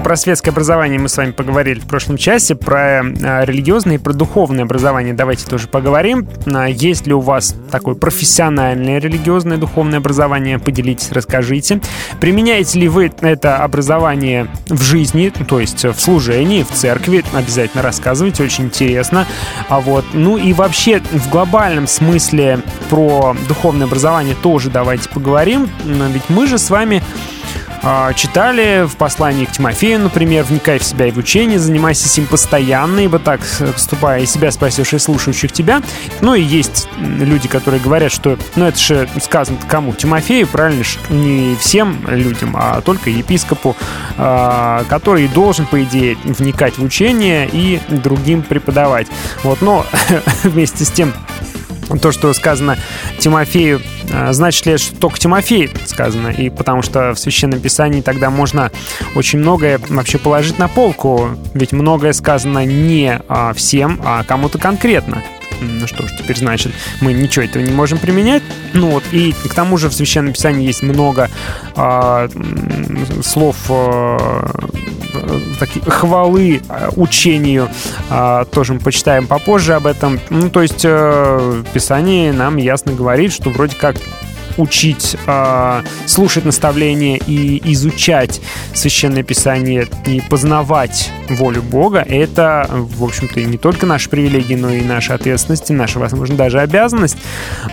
Про светское образование мы с вами поговорили в прошлом часе. Про э, религиозное и про духовное образование давайте тоже поговорим. А, Есть ли у вас такое профессиональное религиозное духовное образование? Поделитесь, расскажите. Применяете ли вы это образование в жизни, то есть в служении, в церкви? Обязательно рассказывайте, очень интересно. А вот, ну и вообще в глобальном смысле про духовное образование тоже давайте поговорим. Но Ведь мы же с вами а, читали в послании к Тимофею, например, «Вникай в себя и в учение, занимайся им постоянно, ибо так, поступая, и себя спасешь, и слушающих тебя». Ну и есть люди, которые говорят, что, ну это же сказано кому? Тимофею, правильно? Не всем людям, а только епископу, а, который должен, по идее, вникать в учение и другим преподавать. Вот, но вместе с тем то, что сказано Тимофею, а, значит ли что только Тимофей сказано? И потому что в Священном Писании тогда можно очень многое вообще положить на полку, ведь многое сказано не а, всем, а кому-то конкретно. Ну что ж, теперь значит, мы ничего этого не можем применять. Ну вот, и к тому же в Священном Писании есть много м, слов а, такие хвалы а, учению. А, тоже мы почитаем попозже об этом. Ну, то есть э, Писание нам ясно говорит, что вроде как учить, а, слушать наставления и изучать Священное Писание и познавать волю Бога, это, в общем-то, не только наша привилегия, но и наша ответственность, и наша, возможно, даже обязанность.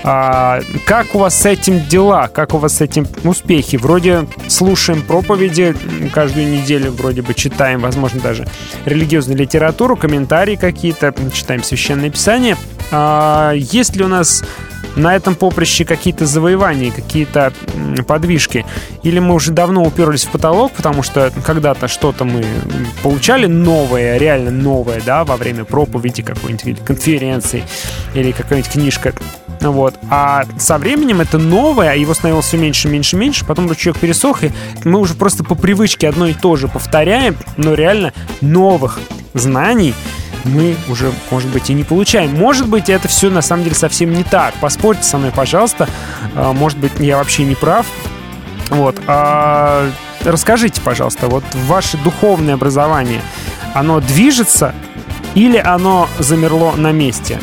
А, как у вас с этим дела? Как у вас с этим успехи? Вроде слушаем проповеди каждую неделю, вроде бы читаем, возможно, даже религиозную литературу, комментарии какие-то, читаем Священное Писание. А, есть ли у нас на этом поприще какие-то завоевания, какие-то подвижки? Или мы уже давно уперлись в потолок, потому что когда-то что-то мы получали новое, реально новое, да, во время проповеди какой-нибудь конференции, или какая-нибудь книжка. Вот. А со временем это новое, а его становилось все меньше, меньше, меньше. Потом ручеек пересох, и мы уже просто по привычке одно и то же повторяем, но реально новых знаний мы уже, может быть, и не получаем. Может быть, это все на самом деле совсем не так. Поспорьте со мной, пожалуйста. А, Может быть, я вообще не прав. Вот. А расскажите, пожалуйста, вот ваше духовное образование, оно движется или оно замерло на месте?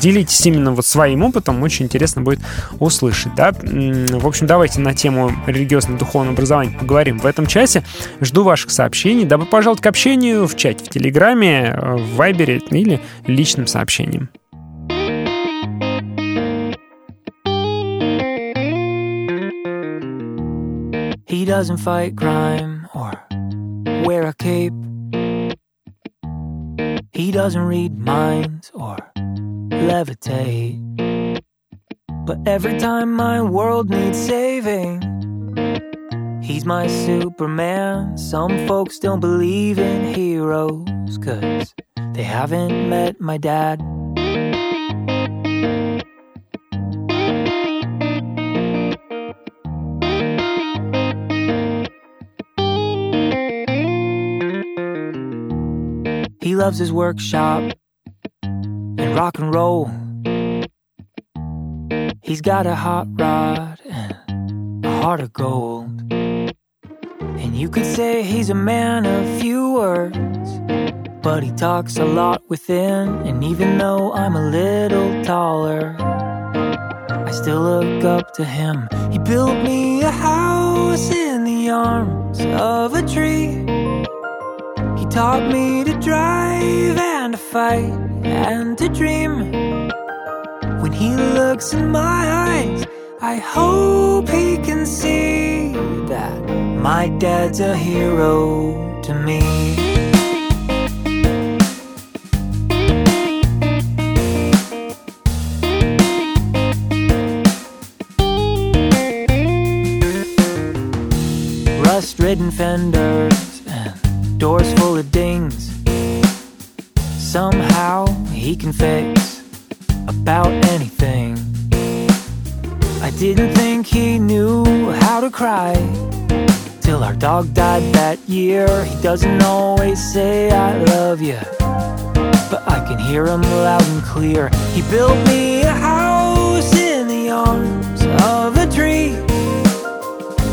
Делитесь именно вот своим опытом, очень интересно будет услышать, да. В общем, давайте на тему религиозно-духовного образования поговорим в этом часе. Жду ваших сообщений. Добро пожаловать к общению в чате, в Телеграме, в Вайбере или личным сообщением. He doesn't fight crime or wear a cape. He doesn't read minds or levitate. But every time my world needs saving, he's my Superman. Some folks don't believe in heroes, cause they haven't met my dad. Loves his workshop and rock and roll. He's got a hot rod and a heart of gold. And you could say he's a man of few words, but he talks a lot within. And even though I'm a little taller, I still look up to him. He built me a house in the arms of a tree. Taught me to drive and to fight and to dream. When he looks in my eyes, I hope he can see that my dad's a hero to me. Rust ridden fenders and doors full of dings. Somehow he can fix about anything. I didn't think he knew how to cry till our dog died that year. He doesn't always say I love you, but I can hear him loud and clear. He built me a house in the arms of a tree.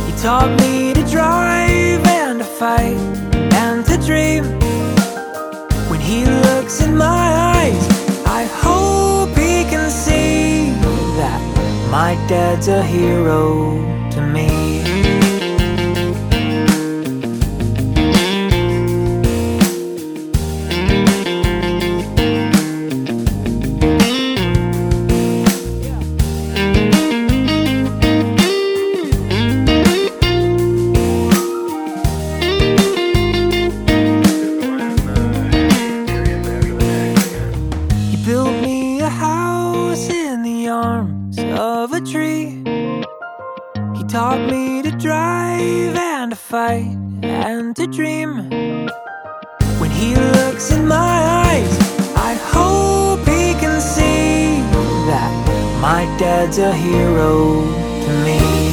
He taught me to drive and to fight to dream. When he looks in my eyes, I hope he can see that my dad's a hero to me. To dream. When he looks in my eyes, I hope he can see that my dad's a hero to me.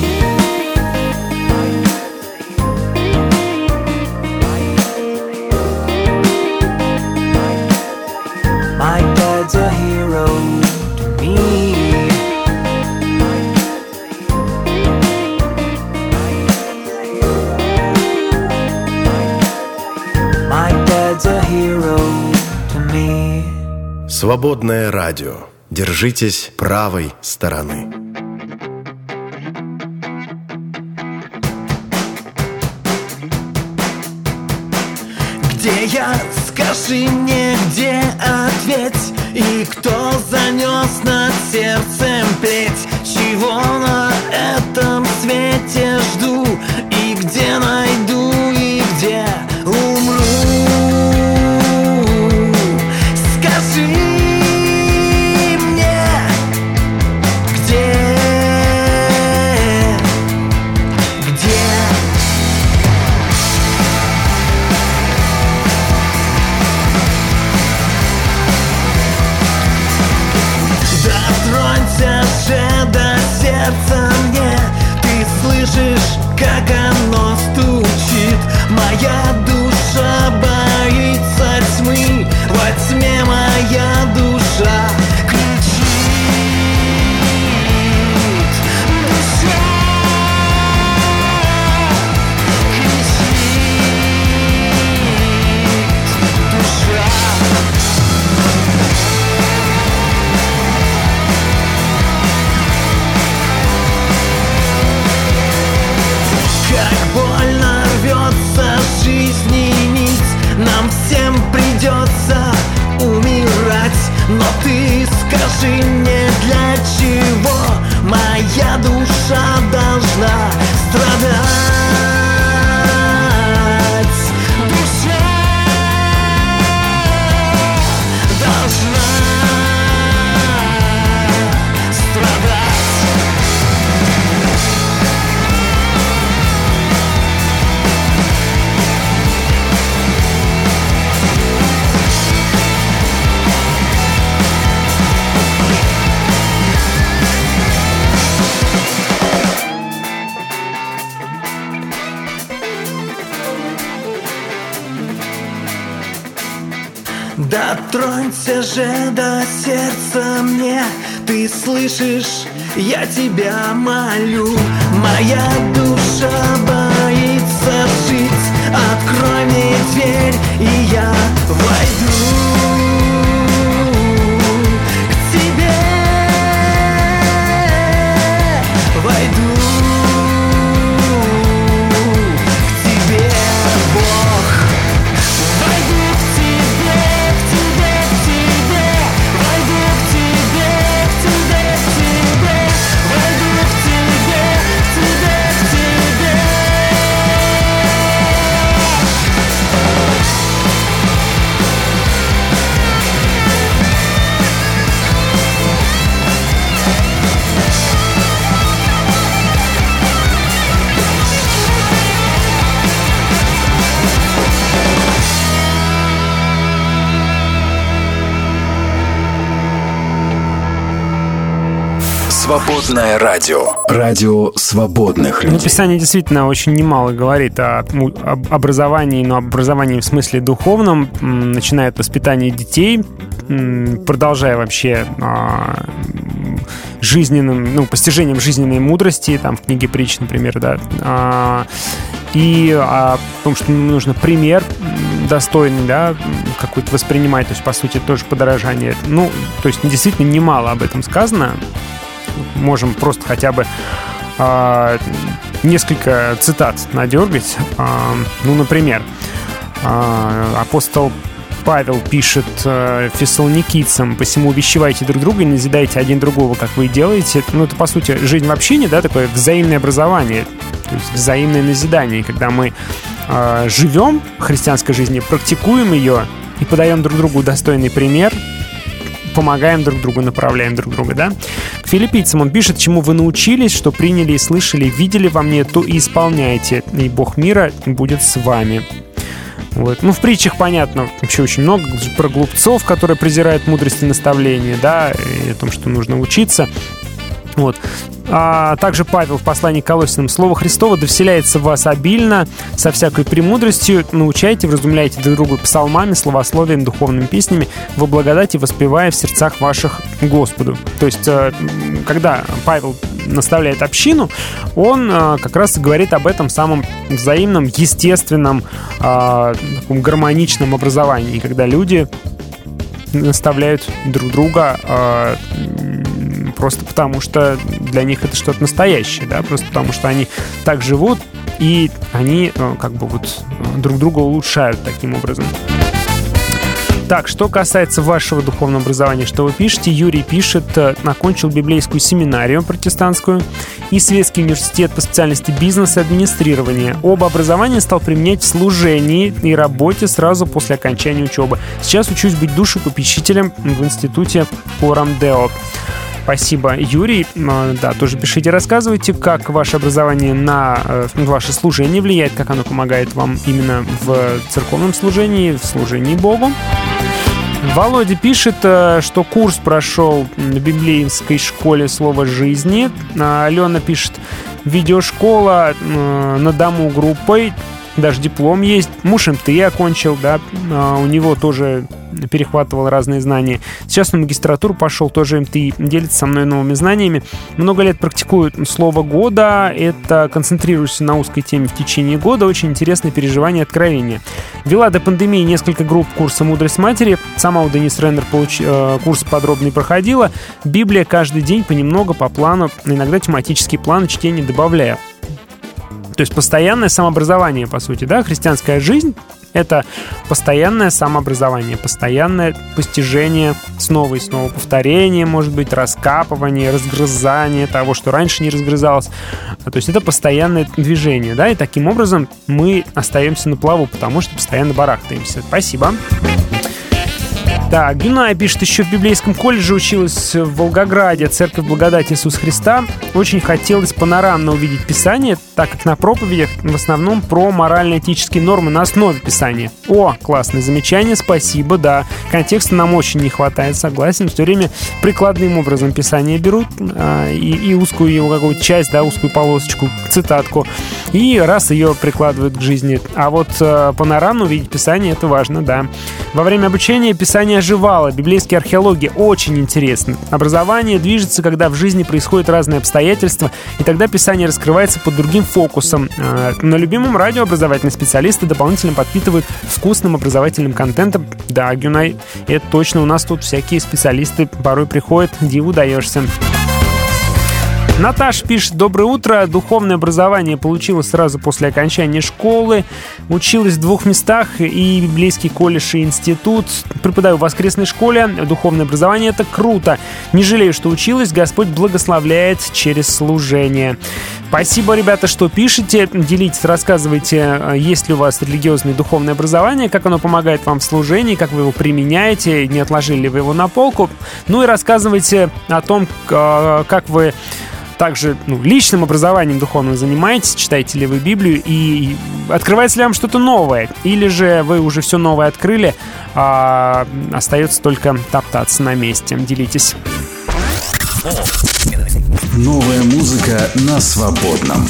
Свободное радио. Держитесь правой стороны. Где я? Скажи мне, где ответь И кто занес над сердцем плеть Чего на этом свете моя душа должна страдать. Же до сердца мне Ты слышишь, я тебя молю. Моя душа боится жить. Открой мне дверь, и я войду Свободное радио. Радио свободных Ну, людей. Писание действительно очень немало говорит о, об образовании, но образовании в смысле духовном, начиная от воспитания детей, продолжая вообще а, жизненным, ну, постижением жизненной мудрости, там в книге притч, например, да, а, и о том, что нужно пример достойный, да, какой-то воспринимать, то есть, по сути, тоже подорожание. Ну, то есть, действительно немало об этом сказано. Можем просто хотя бы а, несколько цитат надергать. А, ну, например, а, апостол Павел пишет э, фессалоникийцам, посему увещевайте друг друга и назидайте один другого, как вы делаете. Ну, это, по сути, жизнь в общине, да, такое взаимное образование, то есть взаимное назидание, когда мы э, живем христианской жизни, практикуем ее и подаем друг другу достойный пример, помогаем друг другу, направляем друг друга, да? К филиппийцам он пишет, чему вы научились, что приняли и слышали, видели во мне, то и исполняйте, и Бог мира будет с вами. Вот. Ну, в притчах понятно вообще очень много про глупцов, которые презирают мудрость и наставление, да, и о том, что нужно учиться. Вот. А также Павел в послании к Колосинам «Слово Христово довселяется в вас обильно, со всякой премудростью, научайте, вразумляйте друг друга псалмами, словословием, духовными песнями, во благодати воспевая в сердцах ваших Господу». То есть, э, когда Павел наставляет общину, он э, как раз говорит об этом самом взаимном, естественном, э, таком гармоничном образовании, когда люди наставляют друг друга просто потому, что для них это что-то настоящее, да, просто потому что они так живут, и они э, как бы вот э, друг друга улучшают таким образом. Так, что касается вашего духовного образования, что вы пишете, Юрий пишет, э, окончил библейскую семинарию протестантскую и светский университет по специальности бизнес и администрирование. Оба образования стал применять в служении и работе сразу после окончания учебы. Сейчас учусь быть душепопечителем в институте Орамдео. Спасибо, Юрий. Э, Да, тоже пишите, рассказывайте, как ваше образование на э, ваше служение влияет, как оно помогает вам именно в церковном служении, в служении Богу. Володя пишет, э, что курс прошел в библейской школе слова жизни. А Алена пишет, видеошкола на дому группой, даже диплом есть. Муж МТ окончил, да, а у него тоже перехватывал разные знания. Сейчас на магистратуру пошел, тоже МТИ, делится со мной новыми знаниями. Много лет практикую слово года, это концентрируюсь на узкой теме в течение года, очень интересное переживание откровения. Вела до пандемии несколько групп курса «Мудрость матери», сама у Денис Реннер получ... э, курс подробный проходила. Библия каждый день понемногу, по плану, иногда тематические планы чтения добавляя. То есть постоянное самообразование, по сути, да, христианская жизнь — это постоянное самообразование, постоянное постижение снова и снова, повторение, может быть, раскапывание, разгрызание того, что раньше не разгрызалось. То есть это постоянное движение, да, и таким образом мы остаемся на плаву, потому что постоянно барахтаемся. Спасибо. Так, Гюная пишет, еще в библейском колледже училась в Волгограде, Церковь Благодати Иисус Христа. Очень хотелось панорамно увидеть Писание, так как на проповедях в основном про морально-этические нормы на основе Писания. О, классное замечание, спасибо, да. Контекста нам очень не хватает, согласен. Все время прикладным образом Писание берут а, и, и узкую его какую-то часть, да, узкую полосочку, цитатку. и раз ее прикладывают к жизни. А вот э, панорамно увидеть Писание, это важно, да. Во время обучения Писание оживало, библейская археология очень интересна. Образование движется, когда в жизни происходят разные обстоятельства, и тогда Писание раскрывается под другим фокусом. Э, На любимом радио образовательные специалисты дополнительно подпитывают вкусным образовательным контентом. Да, Гюнай, это точно, у нас тут всякие специалисты порой приходят, диву даешься. Наташ пишет, доброе утро. Духовное образование получила сразу после окончания школы. Училась в двух местах, и библейский колледж, и институт. Преподаю в воскресной школе. Духовное образование — это круто. Не жалею, что училась. Господь благословляет через служение. Спасибо, ребята, что пишете. Делитесь, рассказывайте, есть ли у вас религиозное и духовное образование, как оно помогает вам в служении, как вы его применяете, не отложили ли вы его на полку. Ну и рассказывайте о том, к- как вы также ну, личным образованием духовным занимаетесь, читаете ли вы Библию и открывается ли вам что-то новое, или же вы уже все новое открыли, а остается только топтаться на месте. Делитесь. Новая музыка на свободном.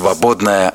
свободная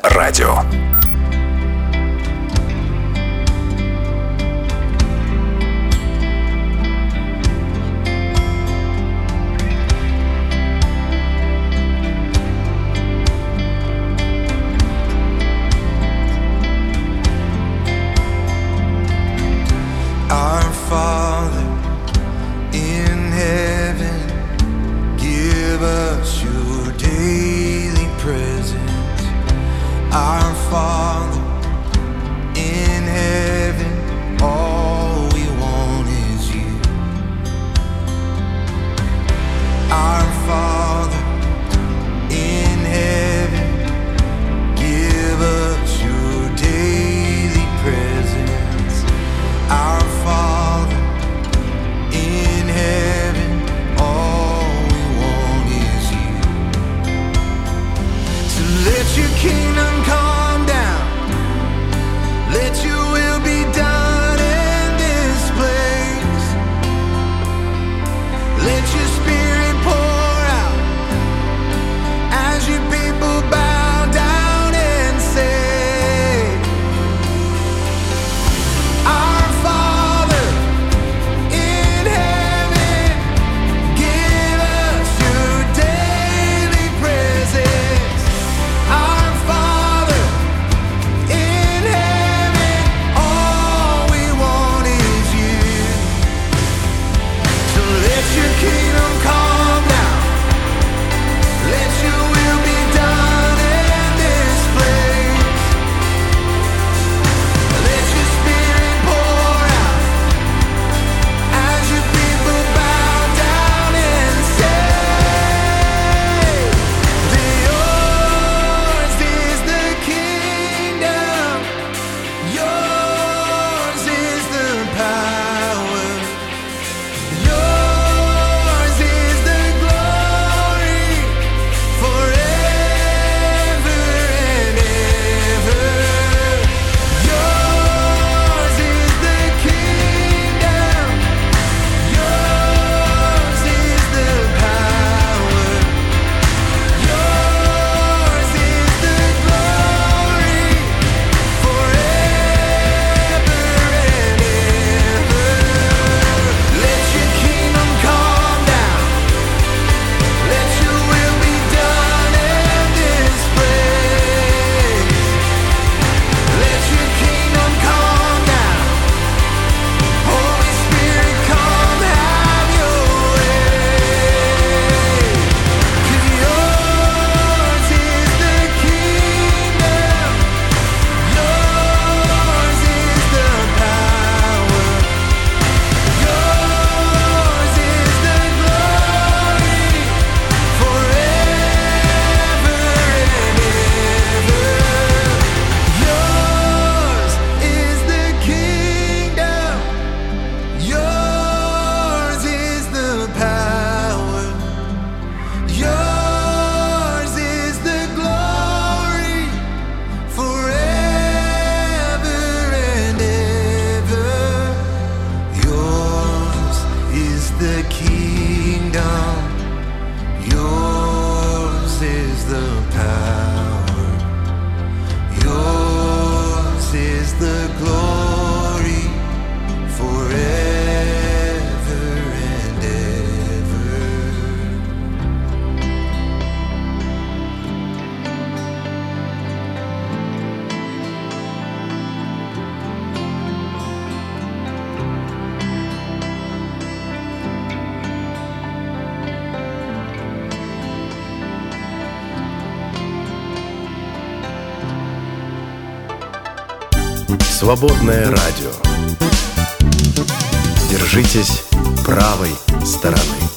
is the power, yours is the glory. Свободное радио. Держитесь правой стороны.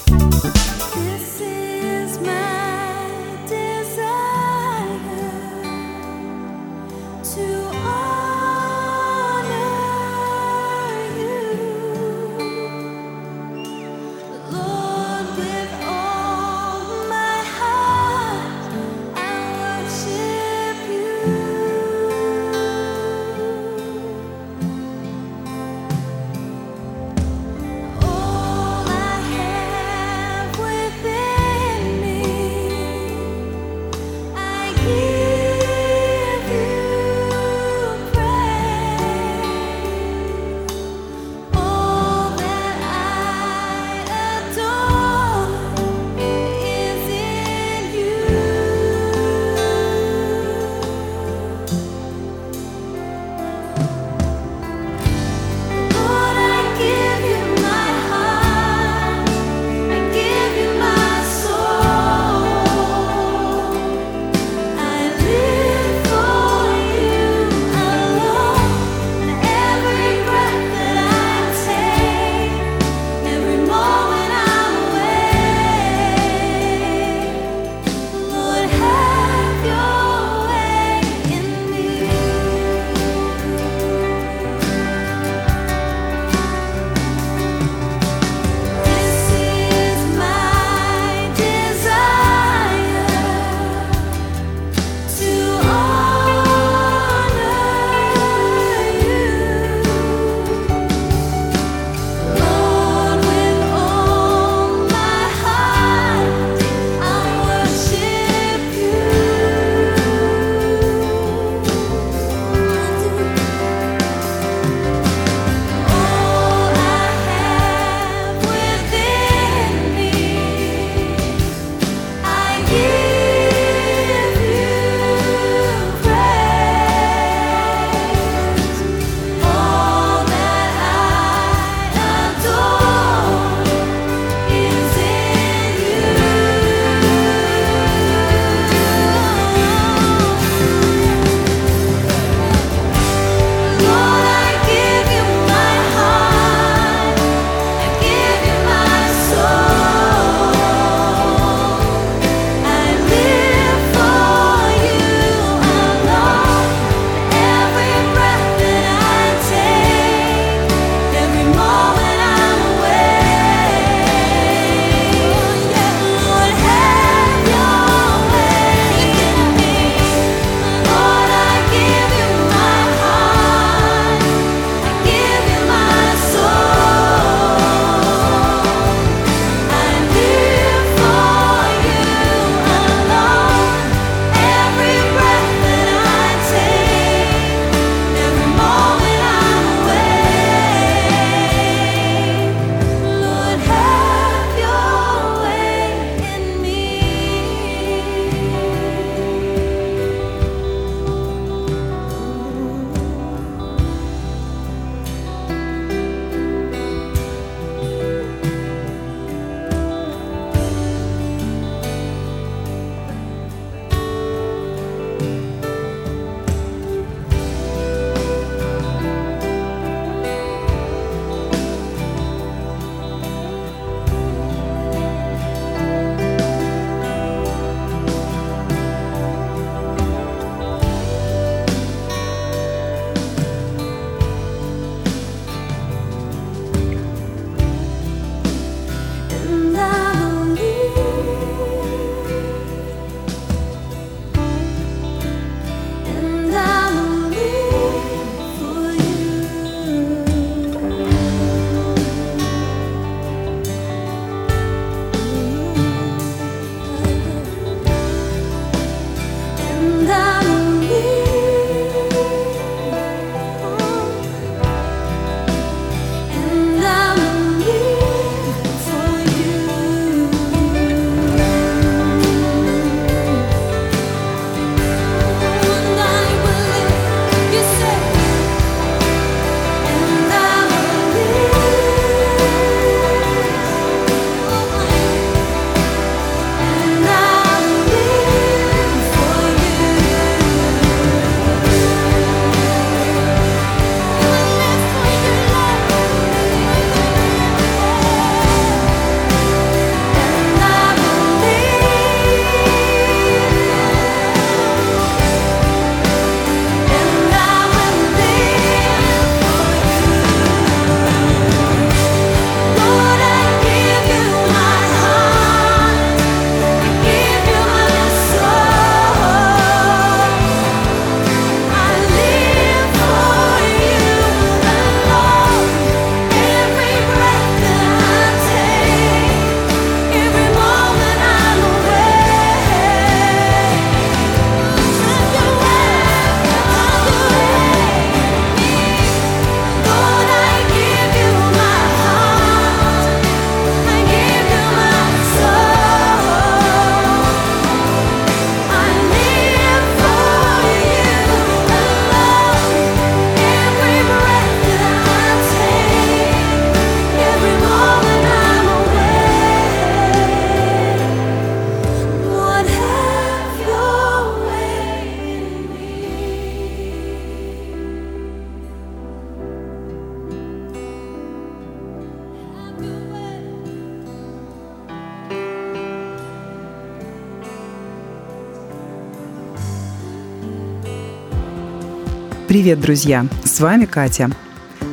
Привет, друзья! С вами Катя.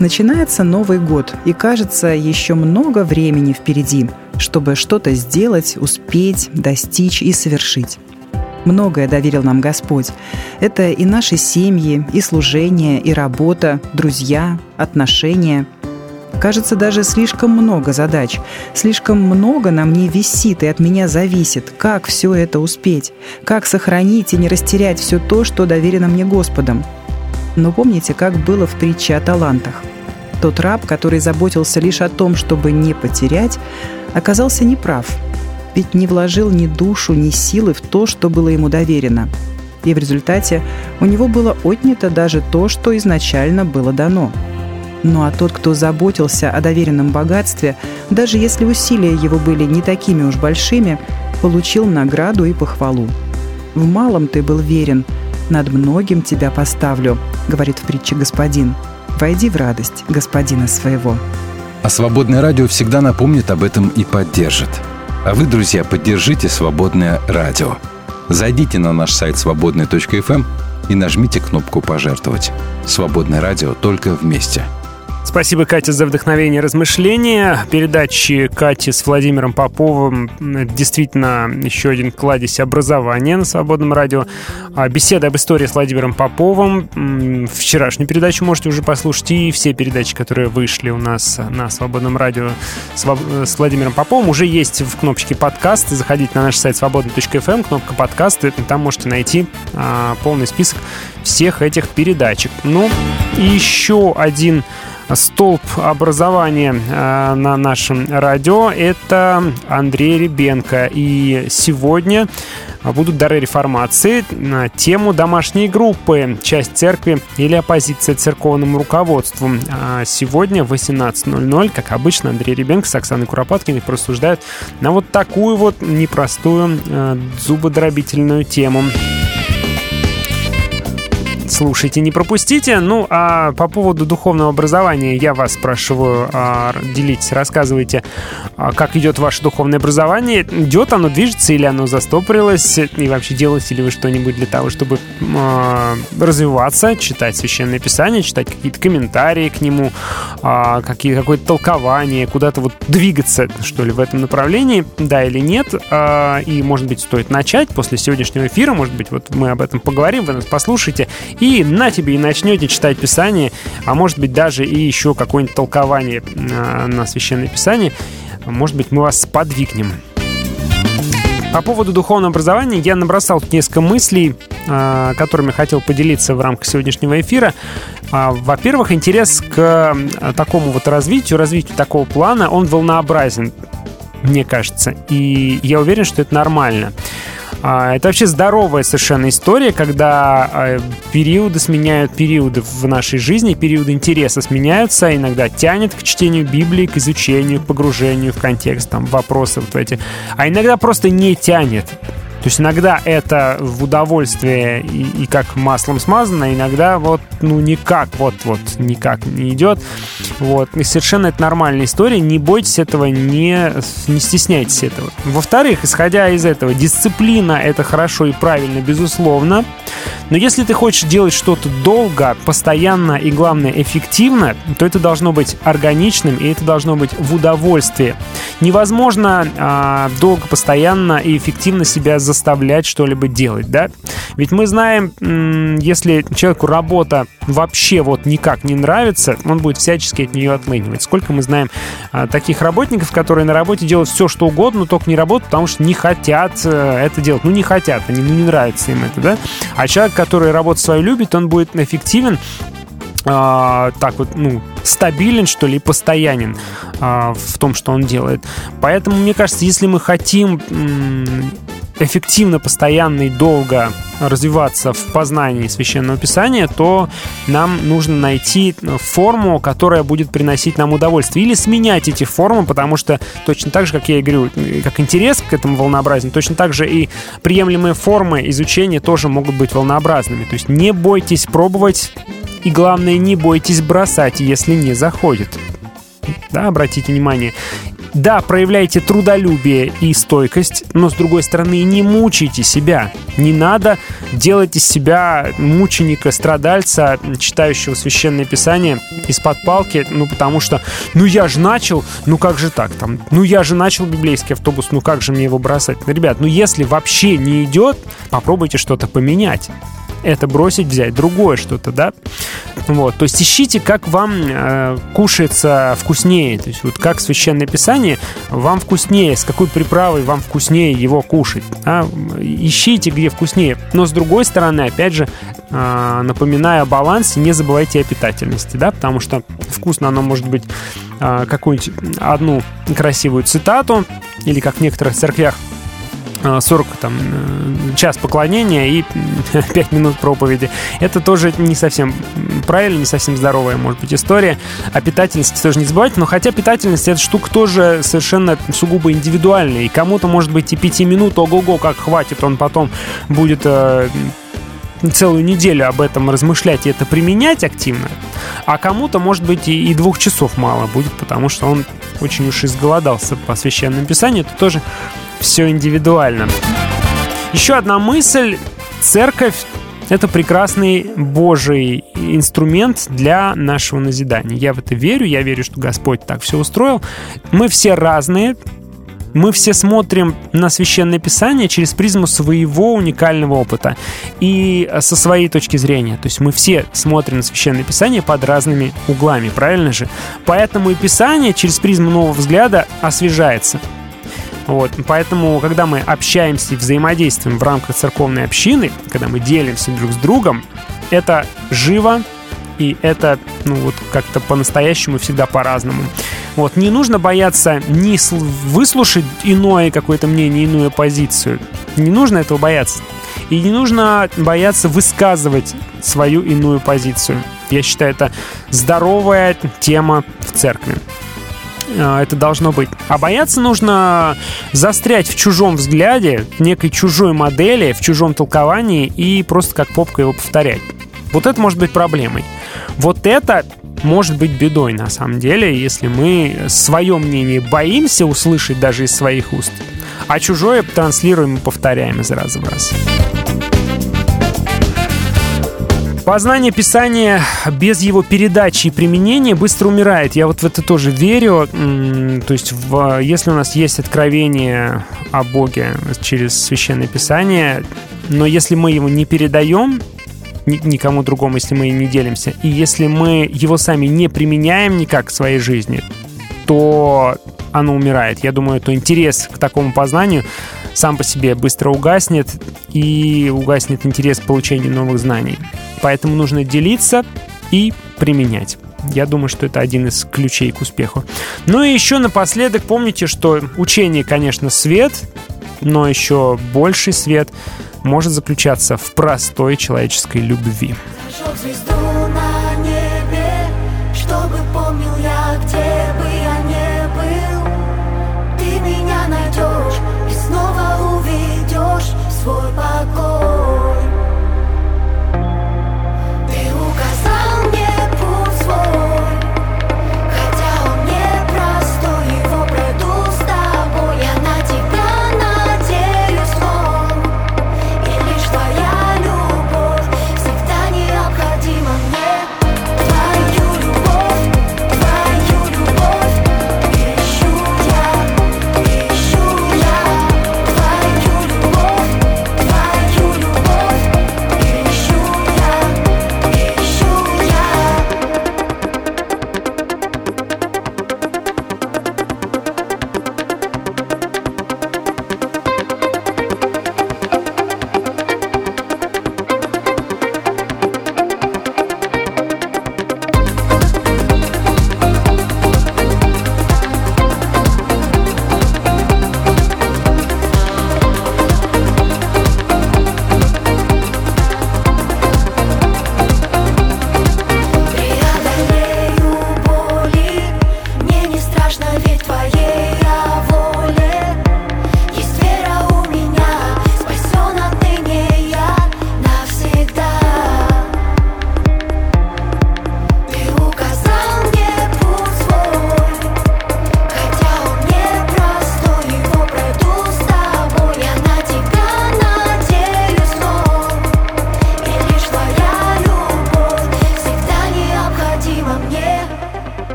Начинается Новый год, и кажется, еще много времени впереди, чтобы что-то сделать, успеть, достичь и совершить. Многое доверил нам Господь. Это и наши семьи, и служение, и работа, друзья, отношения. Кажется, даже слишком много задач, слишком много на мне висит и от меня зависит, как все это успеть, как сохранить и не растерять все то, что доверено мне Господом. Но помните, как было в притче о талантах? Тот раб, который заботился лишь о том, чтобы не потерять, оказался неправ, ведь не вложил ни душу, ни силы в то, что было ему доверено. И в результате у него было отнято даже то, что изначально было дано. Ну а тот, кто заботился о доверенном богатстве, даже если усилия его были не такими уж большими, получил награду и похвалу. «В малом ты был верен, над многим тебя поставлю», — говорит в притче господин. Войди в радость господина своего. А «Свободное радио» всегда напомнит об этом и поддержит. А вы, друзья, поддержите «Свободное радио». Зайдите на наш сайт свободный.фм и нажмите кнопку «Пожертвовать». «Свободное радио» только вместе – Спасибо, Катя, за вдохновение размышления. Передачи Кати с Владимиром Поповым действительно еще один кладезь образования на Свободном радио. А беседа об истории с Владимиром Поповым. Вчерашнюю передачу можете уже послушать и все передачи, которые вышли у нас на Свободном радио с Владимиром Поповым, уже есть в кнопочке подкаст. Заходите на наш сайт свободный.фм, кнопка подкасты. Там можете найти а, полный список всех этих передачек. Ну, и еще один столб образования э, на нашем радио. Это Андрей Ребенко. И сегодня будут дары реформации на тему домашней группы, часть церкви или оппозиция церковному руководству. А сегодня в 18.00, как обычно, Андрей Ребенко с Оксаной Куропаткиной просуждают на вот такую вот непростую э, зубодробительную тему слушайте, не пропустите. Ну, а по поводу духовного образования я вас спрашиваю, а, делитесь, рассказывайте, а, как идет ваше духовное образование. Идет оно, движется или оно застопорилось? И вообще делаете ли вы что-нибудь для того, чтобы а, развиваться, читать Священное Писание, читать какие-то комментарии к нему, какие, какое-то толкование, куда-то вот двигаться, что ли, в этом направлении, да или нет. И, может быть, стоит начать после сегодняшнего эфира, может быть, вот мы об этом поговорим, вы нас послушаете, и на тебе и начнете читать Писание, а может быть даже и еще какое-нибудь толкование а, на Священное Писание. Может быть, мы вас подвигнем. По поводу духовного образования я набросал несколько мыслей, а, которыми хотел поделиться в рамках сегодняшнего эфира. А, во-первых, интерес к такому вот развитию, развитию такого плана, он волнообразен, мне кажется. И я уверен, что это нормально. А, это вообще здоровая совершенно история, когда а, периоды сменяют периоды в нашей жизни, периоды интереса сменяются, иногда тянет к чтению Библии, к изучению, к погружению в контекст, там, вопросы вот эти, а иногда просто не тянет. То есть иногда это в удовольствие и, и как маслом смазано, иногда вот, ну, никак, вот-вот, никак не идет. Вот. И совершенно это нормальная история. Не бойтесь этого, не, не стесняйтесь этого. Во-вторых, исходя из этого, дисциплина — это хорошо и правильно, безусловно. Но если ты хочешь делать что-то долго, постоянно и, главное, эффективно, то это должно быть органичным, и это должно быть в удовольствии. Невозможно а, долго, постоянно и эффективно себя заставлять что-либо делать, да? Ведь мы знаем, если человеку работа вообще вот никак не нравится, он будет всячески от нее отлынивать. Сколько мы знаем а, таких работников, которые на работе делают все, что угодно, но только не работают, потому что не хотят э, это делать. Ну, не хотят, они, ну, не нравится им это, да? А человек, который работу свою любит, он будет эффективен а, так вот, ну, стабилен, что ли, постоянен а, в том, что он делает. Поэтому, мне кажется, если мы хотим эффективно, постоянно и долго развиваться в познании Священного Писания, то нам нужно найти форму, которая будет приносить нам удовольствие. Или сменять эти формы, потому что точно так же, как я и говорю, как интерес к этому волнообразнию, точно так же и приемлемые формы изучения тоже могут быть волнообразными. То есть не бойтесь пробовать, и главное, не бойтесь бросать, если не заходит. Да, обратите внимание. Да, проявляйте трудолюбие и стойкость, но с другой стороны не мучайте себя. Не надо делать из себя мученика, страдальца, читающего священное писание из-под палки, ну потому что, ну я же начал, ну как же так там, ну я же начал библейский автобус, ну как же мне его бросать? Ребят, ну если вообще не идет, попробуйте что-то поменять это бросить, взять другое что-то, да. Вот, то есть ищите, как вам э, кушается вкуснее, то есть вот как священное писание вам вкуснее, с какой приправой вам вкуснее его кушать, а? ищите, где вкуснее. Но с другой стороны, опять же, э, напоминаю о балансе, не забывайте о питательности, да, потому что вкусно оно может быть э, какую-нибудь одну красивую цитату или как в некоторых церквях 40 там, э, час поклонения и 5 минут проповеди. Это тоже не совсем правильно, не совсем здоровая, может быть, история. О питательности тоже не забывайте, но хотя питательность эта штука тоже совершенно сугубо индивидуальная. И кому-то, может быть, и 5 минут, ого-го, как хватит, он потом будет э, целую неделю об этом размышлять и это применять активно, а кому-то, может быть, и, и двух часов мало будет, потому что он очень уж изголодался по священному писанию. Это тоже все индивидуально. Еще одна мысль. Церковь это прекрасный Божий инструмент для нашего назидания. Я в это верю, я верю, что Господь так все устроил. Мы все разные, мы все смотрим на Священное Писание через призму своего уникального опыта и со своей точки зрения. То есть мы все смотрим на Священное Писание под разными углами, правильно же? Поэтому и Писание через призму нового взгляда освежается. Вот. Поэтому, когда мы общаемся и взаимодействуем в рамках церковной общины, когда мы делимся друг с другом, это живо, и это, ну, вот как-то по-настоящему всегда по-разному. Вот, не нужно бояться не выслушать иное какое-то мнение, иную позицию. Не нужно этого бояться. И не нужно бояться высказывать свою иную позицию. Я считаю, это здоровая тема в церкви. А, это должно быть. А бояться нужно застрять в чужом взгляде, в некой чужой модели, в чужом толковании и просто как попка его повторять. Вот это может быть проблемой. Вот это может быть бедой на самом деле, если мы свое мнение боимся услышать даже из своих уст, а чужое транслируем и повторяем из раза в раз. Познание Писания без его передачи и применения быстро умирает. Я вот в это тоже верю. То есть, в, если у нас есть откровение о Боге через Священное Писание, но если мы его не передаем, никому другому, если мы не делимся, и если мы его сами не применяем никак в своей жизни, то оно умирает. Я думаю, то интерес к такому познанию сам по себе быстро угаснет, и угаснет интерес к получению новых знаний. Поэтому нужно делиться и применять. Я думаю, что это один из ключей к успеху. Ну и еще напоследок помните, что учение, конечно, свет, но еще больший свет может заключаться в простой человеческой любви. Зажег звезду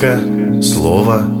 Музыка, слово,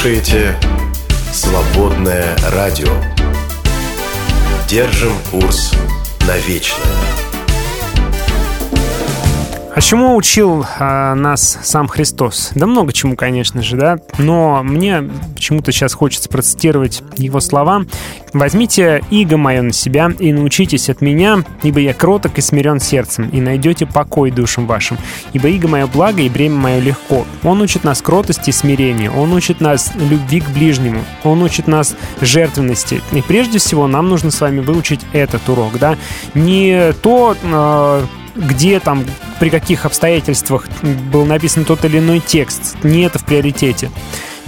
слушаете «Свободное радио». Держим курс на вечное. А чему учил а, нас сам Христос? Да много чему, конечно же, да. Но мне почему-то сейчас хочется процитировать его слова. «Возьмите иго мое на себя и научитесь от меня, ибо я кроток и смирен сердцем, и найдете покой душам вашим. Ибо иго мое благо и бремя мое легко». Он учит нас кротости и смирению, он учит нас любви к ближнему, он учит нас жертвенности. И прежде всего нам нужно с вами выучить этот урок, да. Не то, а, где там, при каких обстоятельствах был написан тот или иной текст. Не это в приоритете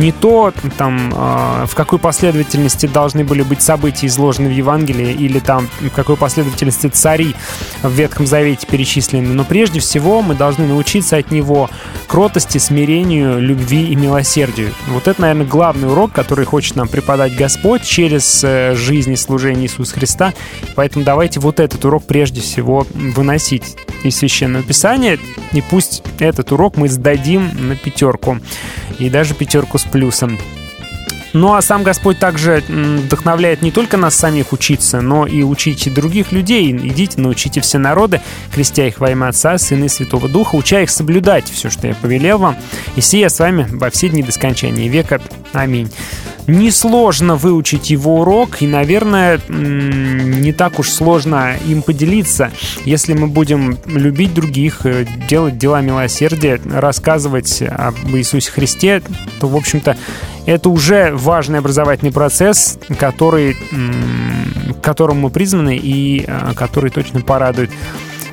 не то, там, э, в какой последовательности должны были быть события изложены в Евангелии, или там, в какой последовательности цари в Ветхом Завете перечислены. Но прежде всего мы должны научиться от него кротости, смирению, любви и милосердию. Вот это, наверное, главный урок, который хочет нам преподать Господь через э, жизнь и служение Иисуса Христа. Поэтому давайте вот этот урок прежде всего выносить из Священного Писания, и пусть этот урок мы сдадим на пятерку, и даже пятерку с плюсом. Ну а сам Господь также вдохновляет не только нас самих учиться, но и учите других людей. Идите, научите все народы, крестя их во имя Отца, Сына и Святого Духа, уча их соблюдать все, что я повелел вам. И сия с вами во все дни до скончания века. Аминь. Несложно выучить его урок, и, наверное, не так уж сложно им поделиться, если мы будем любить других, э, делать дела милосердия, рассказывать об Иисусе Христе, то, в общем-то, это уже важный образовательный процесс, который, к которому мы призваны и э, который точно порадует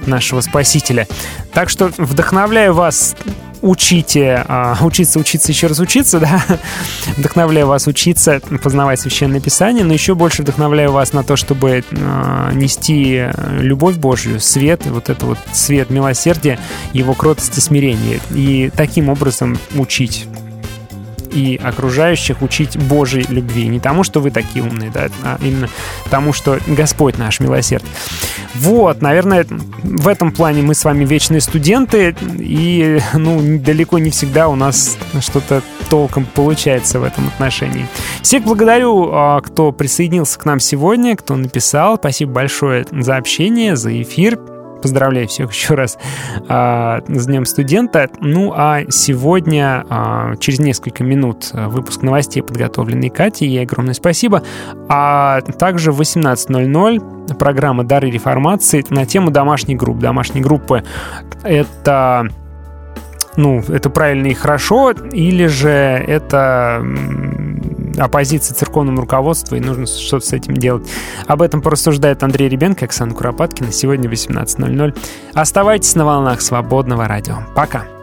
нашего Спасителя. Так что вдохновляю вас учите, а, учиться, учиться, еще раз учиться, да, вдохновляю вас учиться, познавать Священное Писание, но еще больше вдохновляю вас на то, чтобы а, нести любовь Божью, свет, вот это вот свет милосердия, его кротость и смирение, и таким образом учить и окружающих учить Божьей любви. Не тому, что вы такие умные, да, а именно тому, что Господь наш милосерд. Вот, наверное, в этом плане мы с вами вечные студенты, и, ну, далеко не всегда у нас что-то толком получается в этом отношении. Всех благодарю, а, кто присоединился к нам сегодня, кто написал. Спасибо большое за общение, за эфир. Поздравляю всех еще раз а, с Днем студента. Ну а сегодня, а, через несколько минут, а, выпуск новостей, подготовленный Катей. Ей огромное спасибо. А также в 18.00 программа «Дары реформации» на тему домашней группы. Домашние группы — это ну, это правильно и хорошо, или же это оппозиции церковному руководству, и нужно что-то с этим делать. Об этом порассуждает Андрей Ребенко, Оксана Куропаткина. Сегодня 18.00. Оставайтесь на волнах свободного радио. Пока.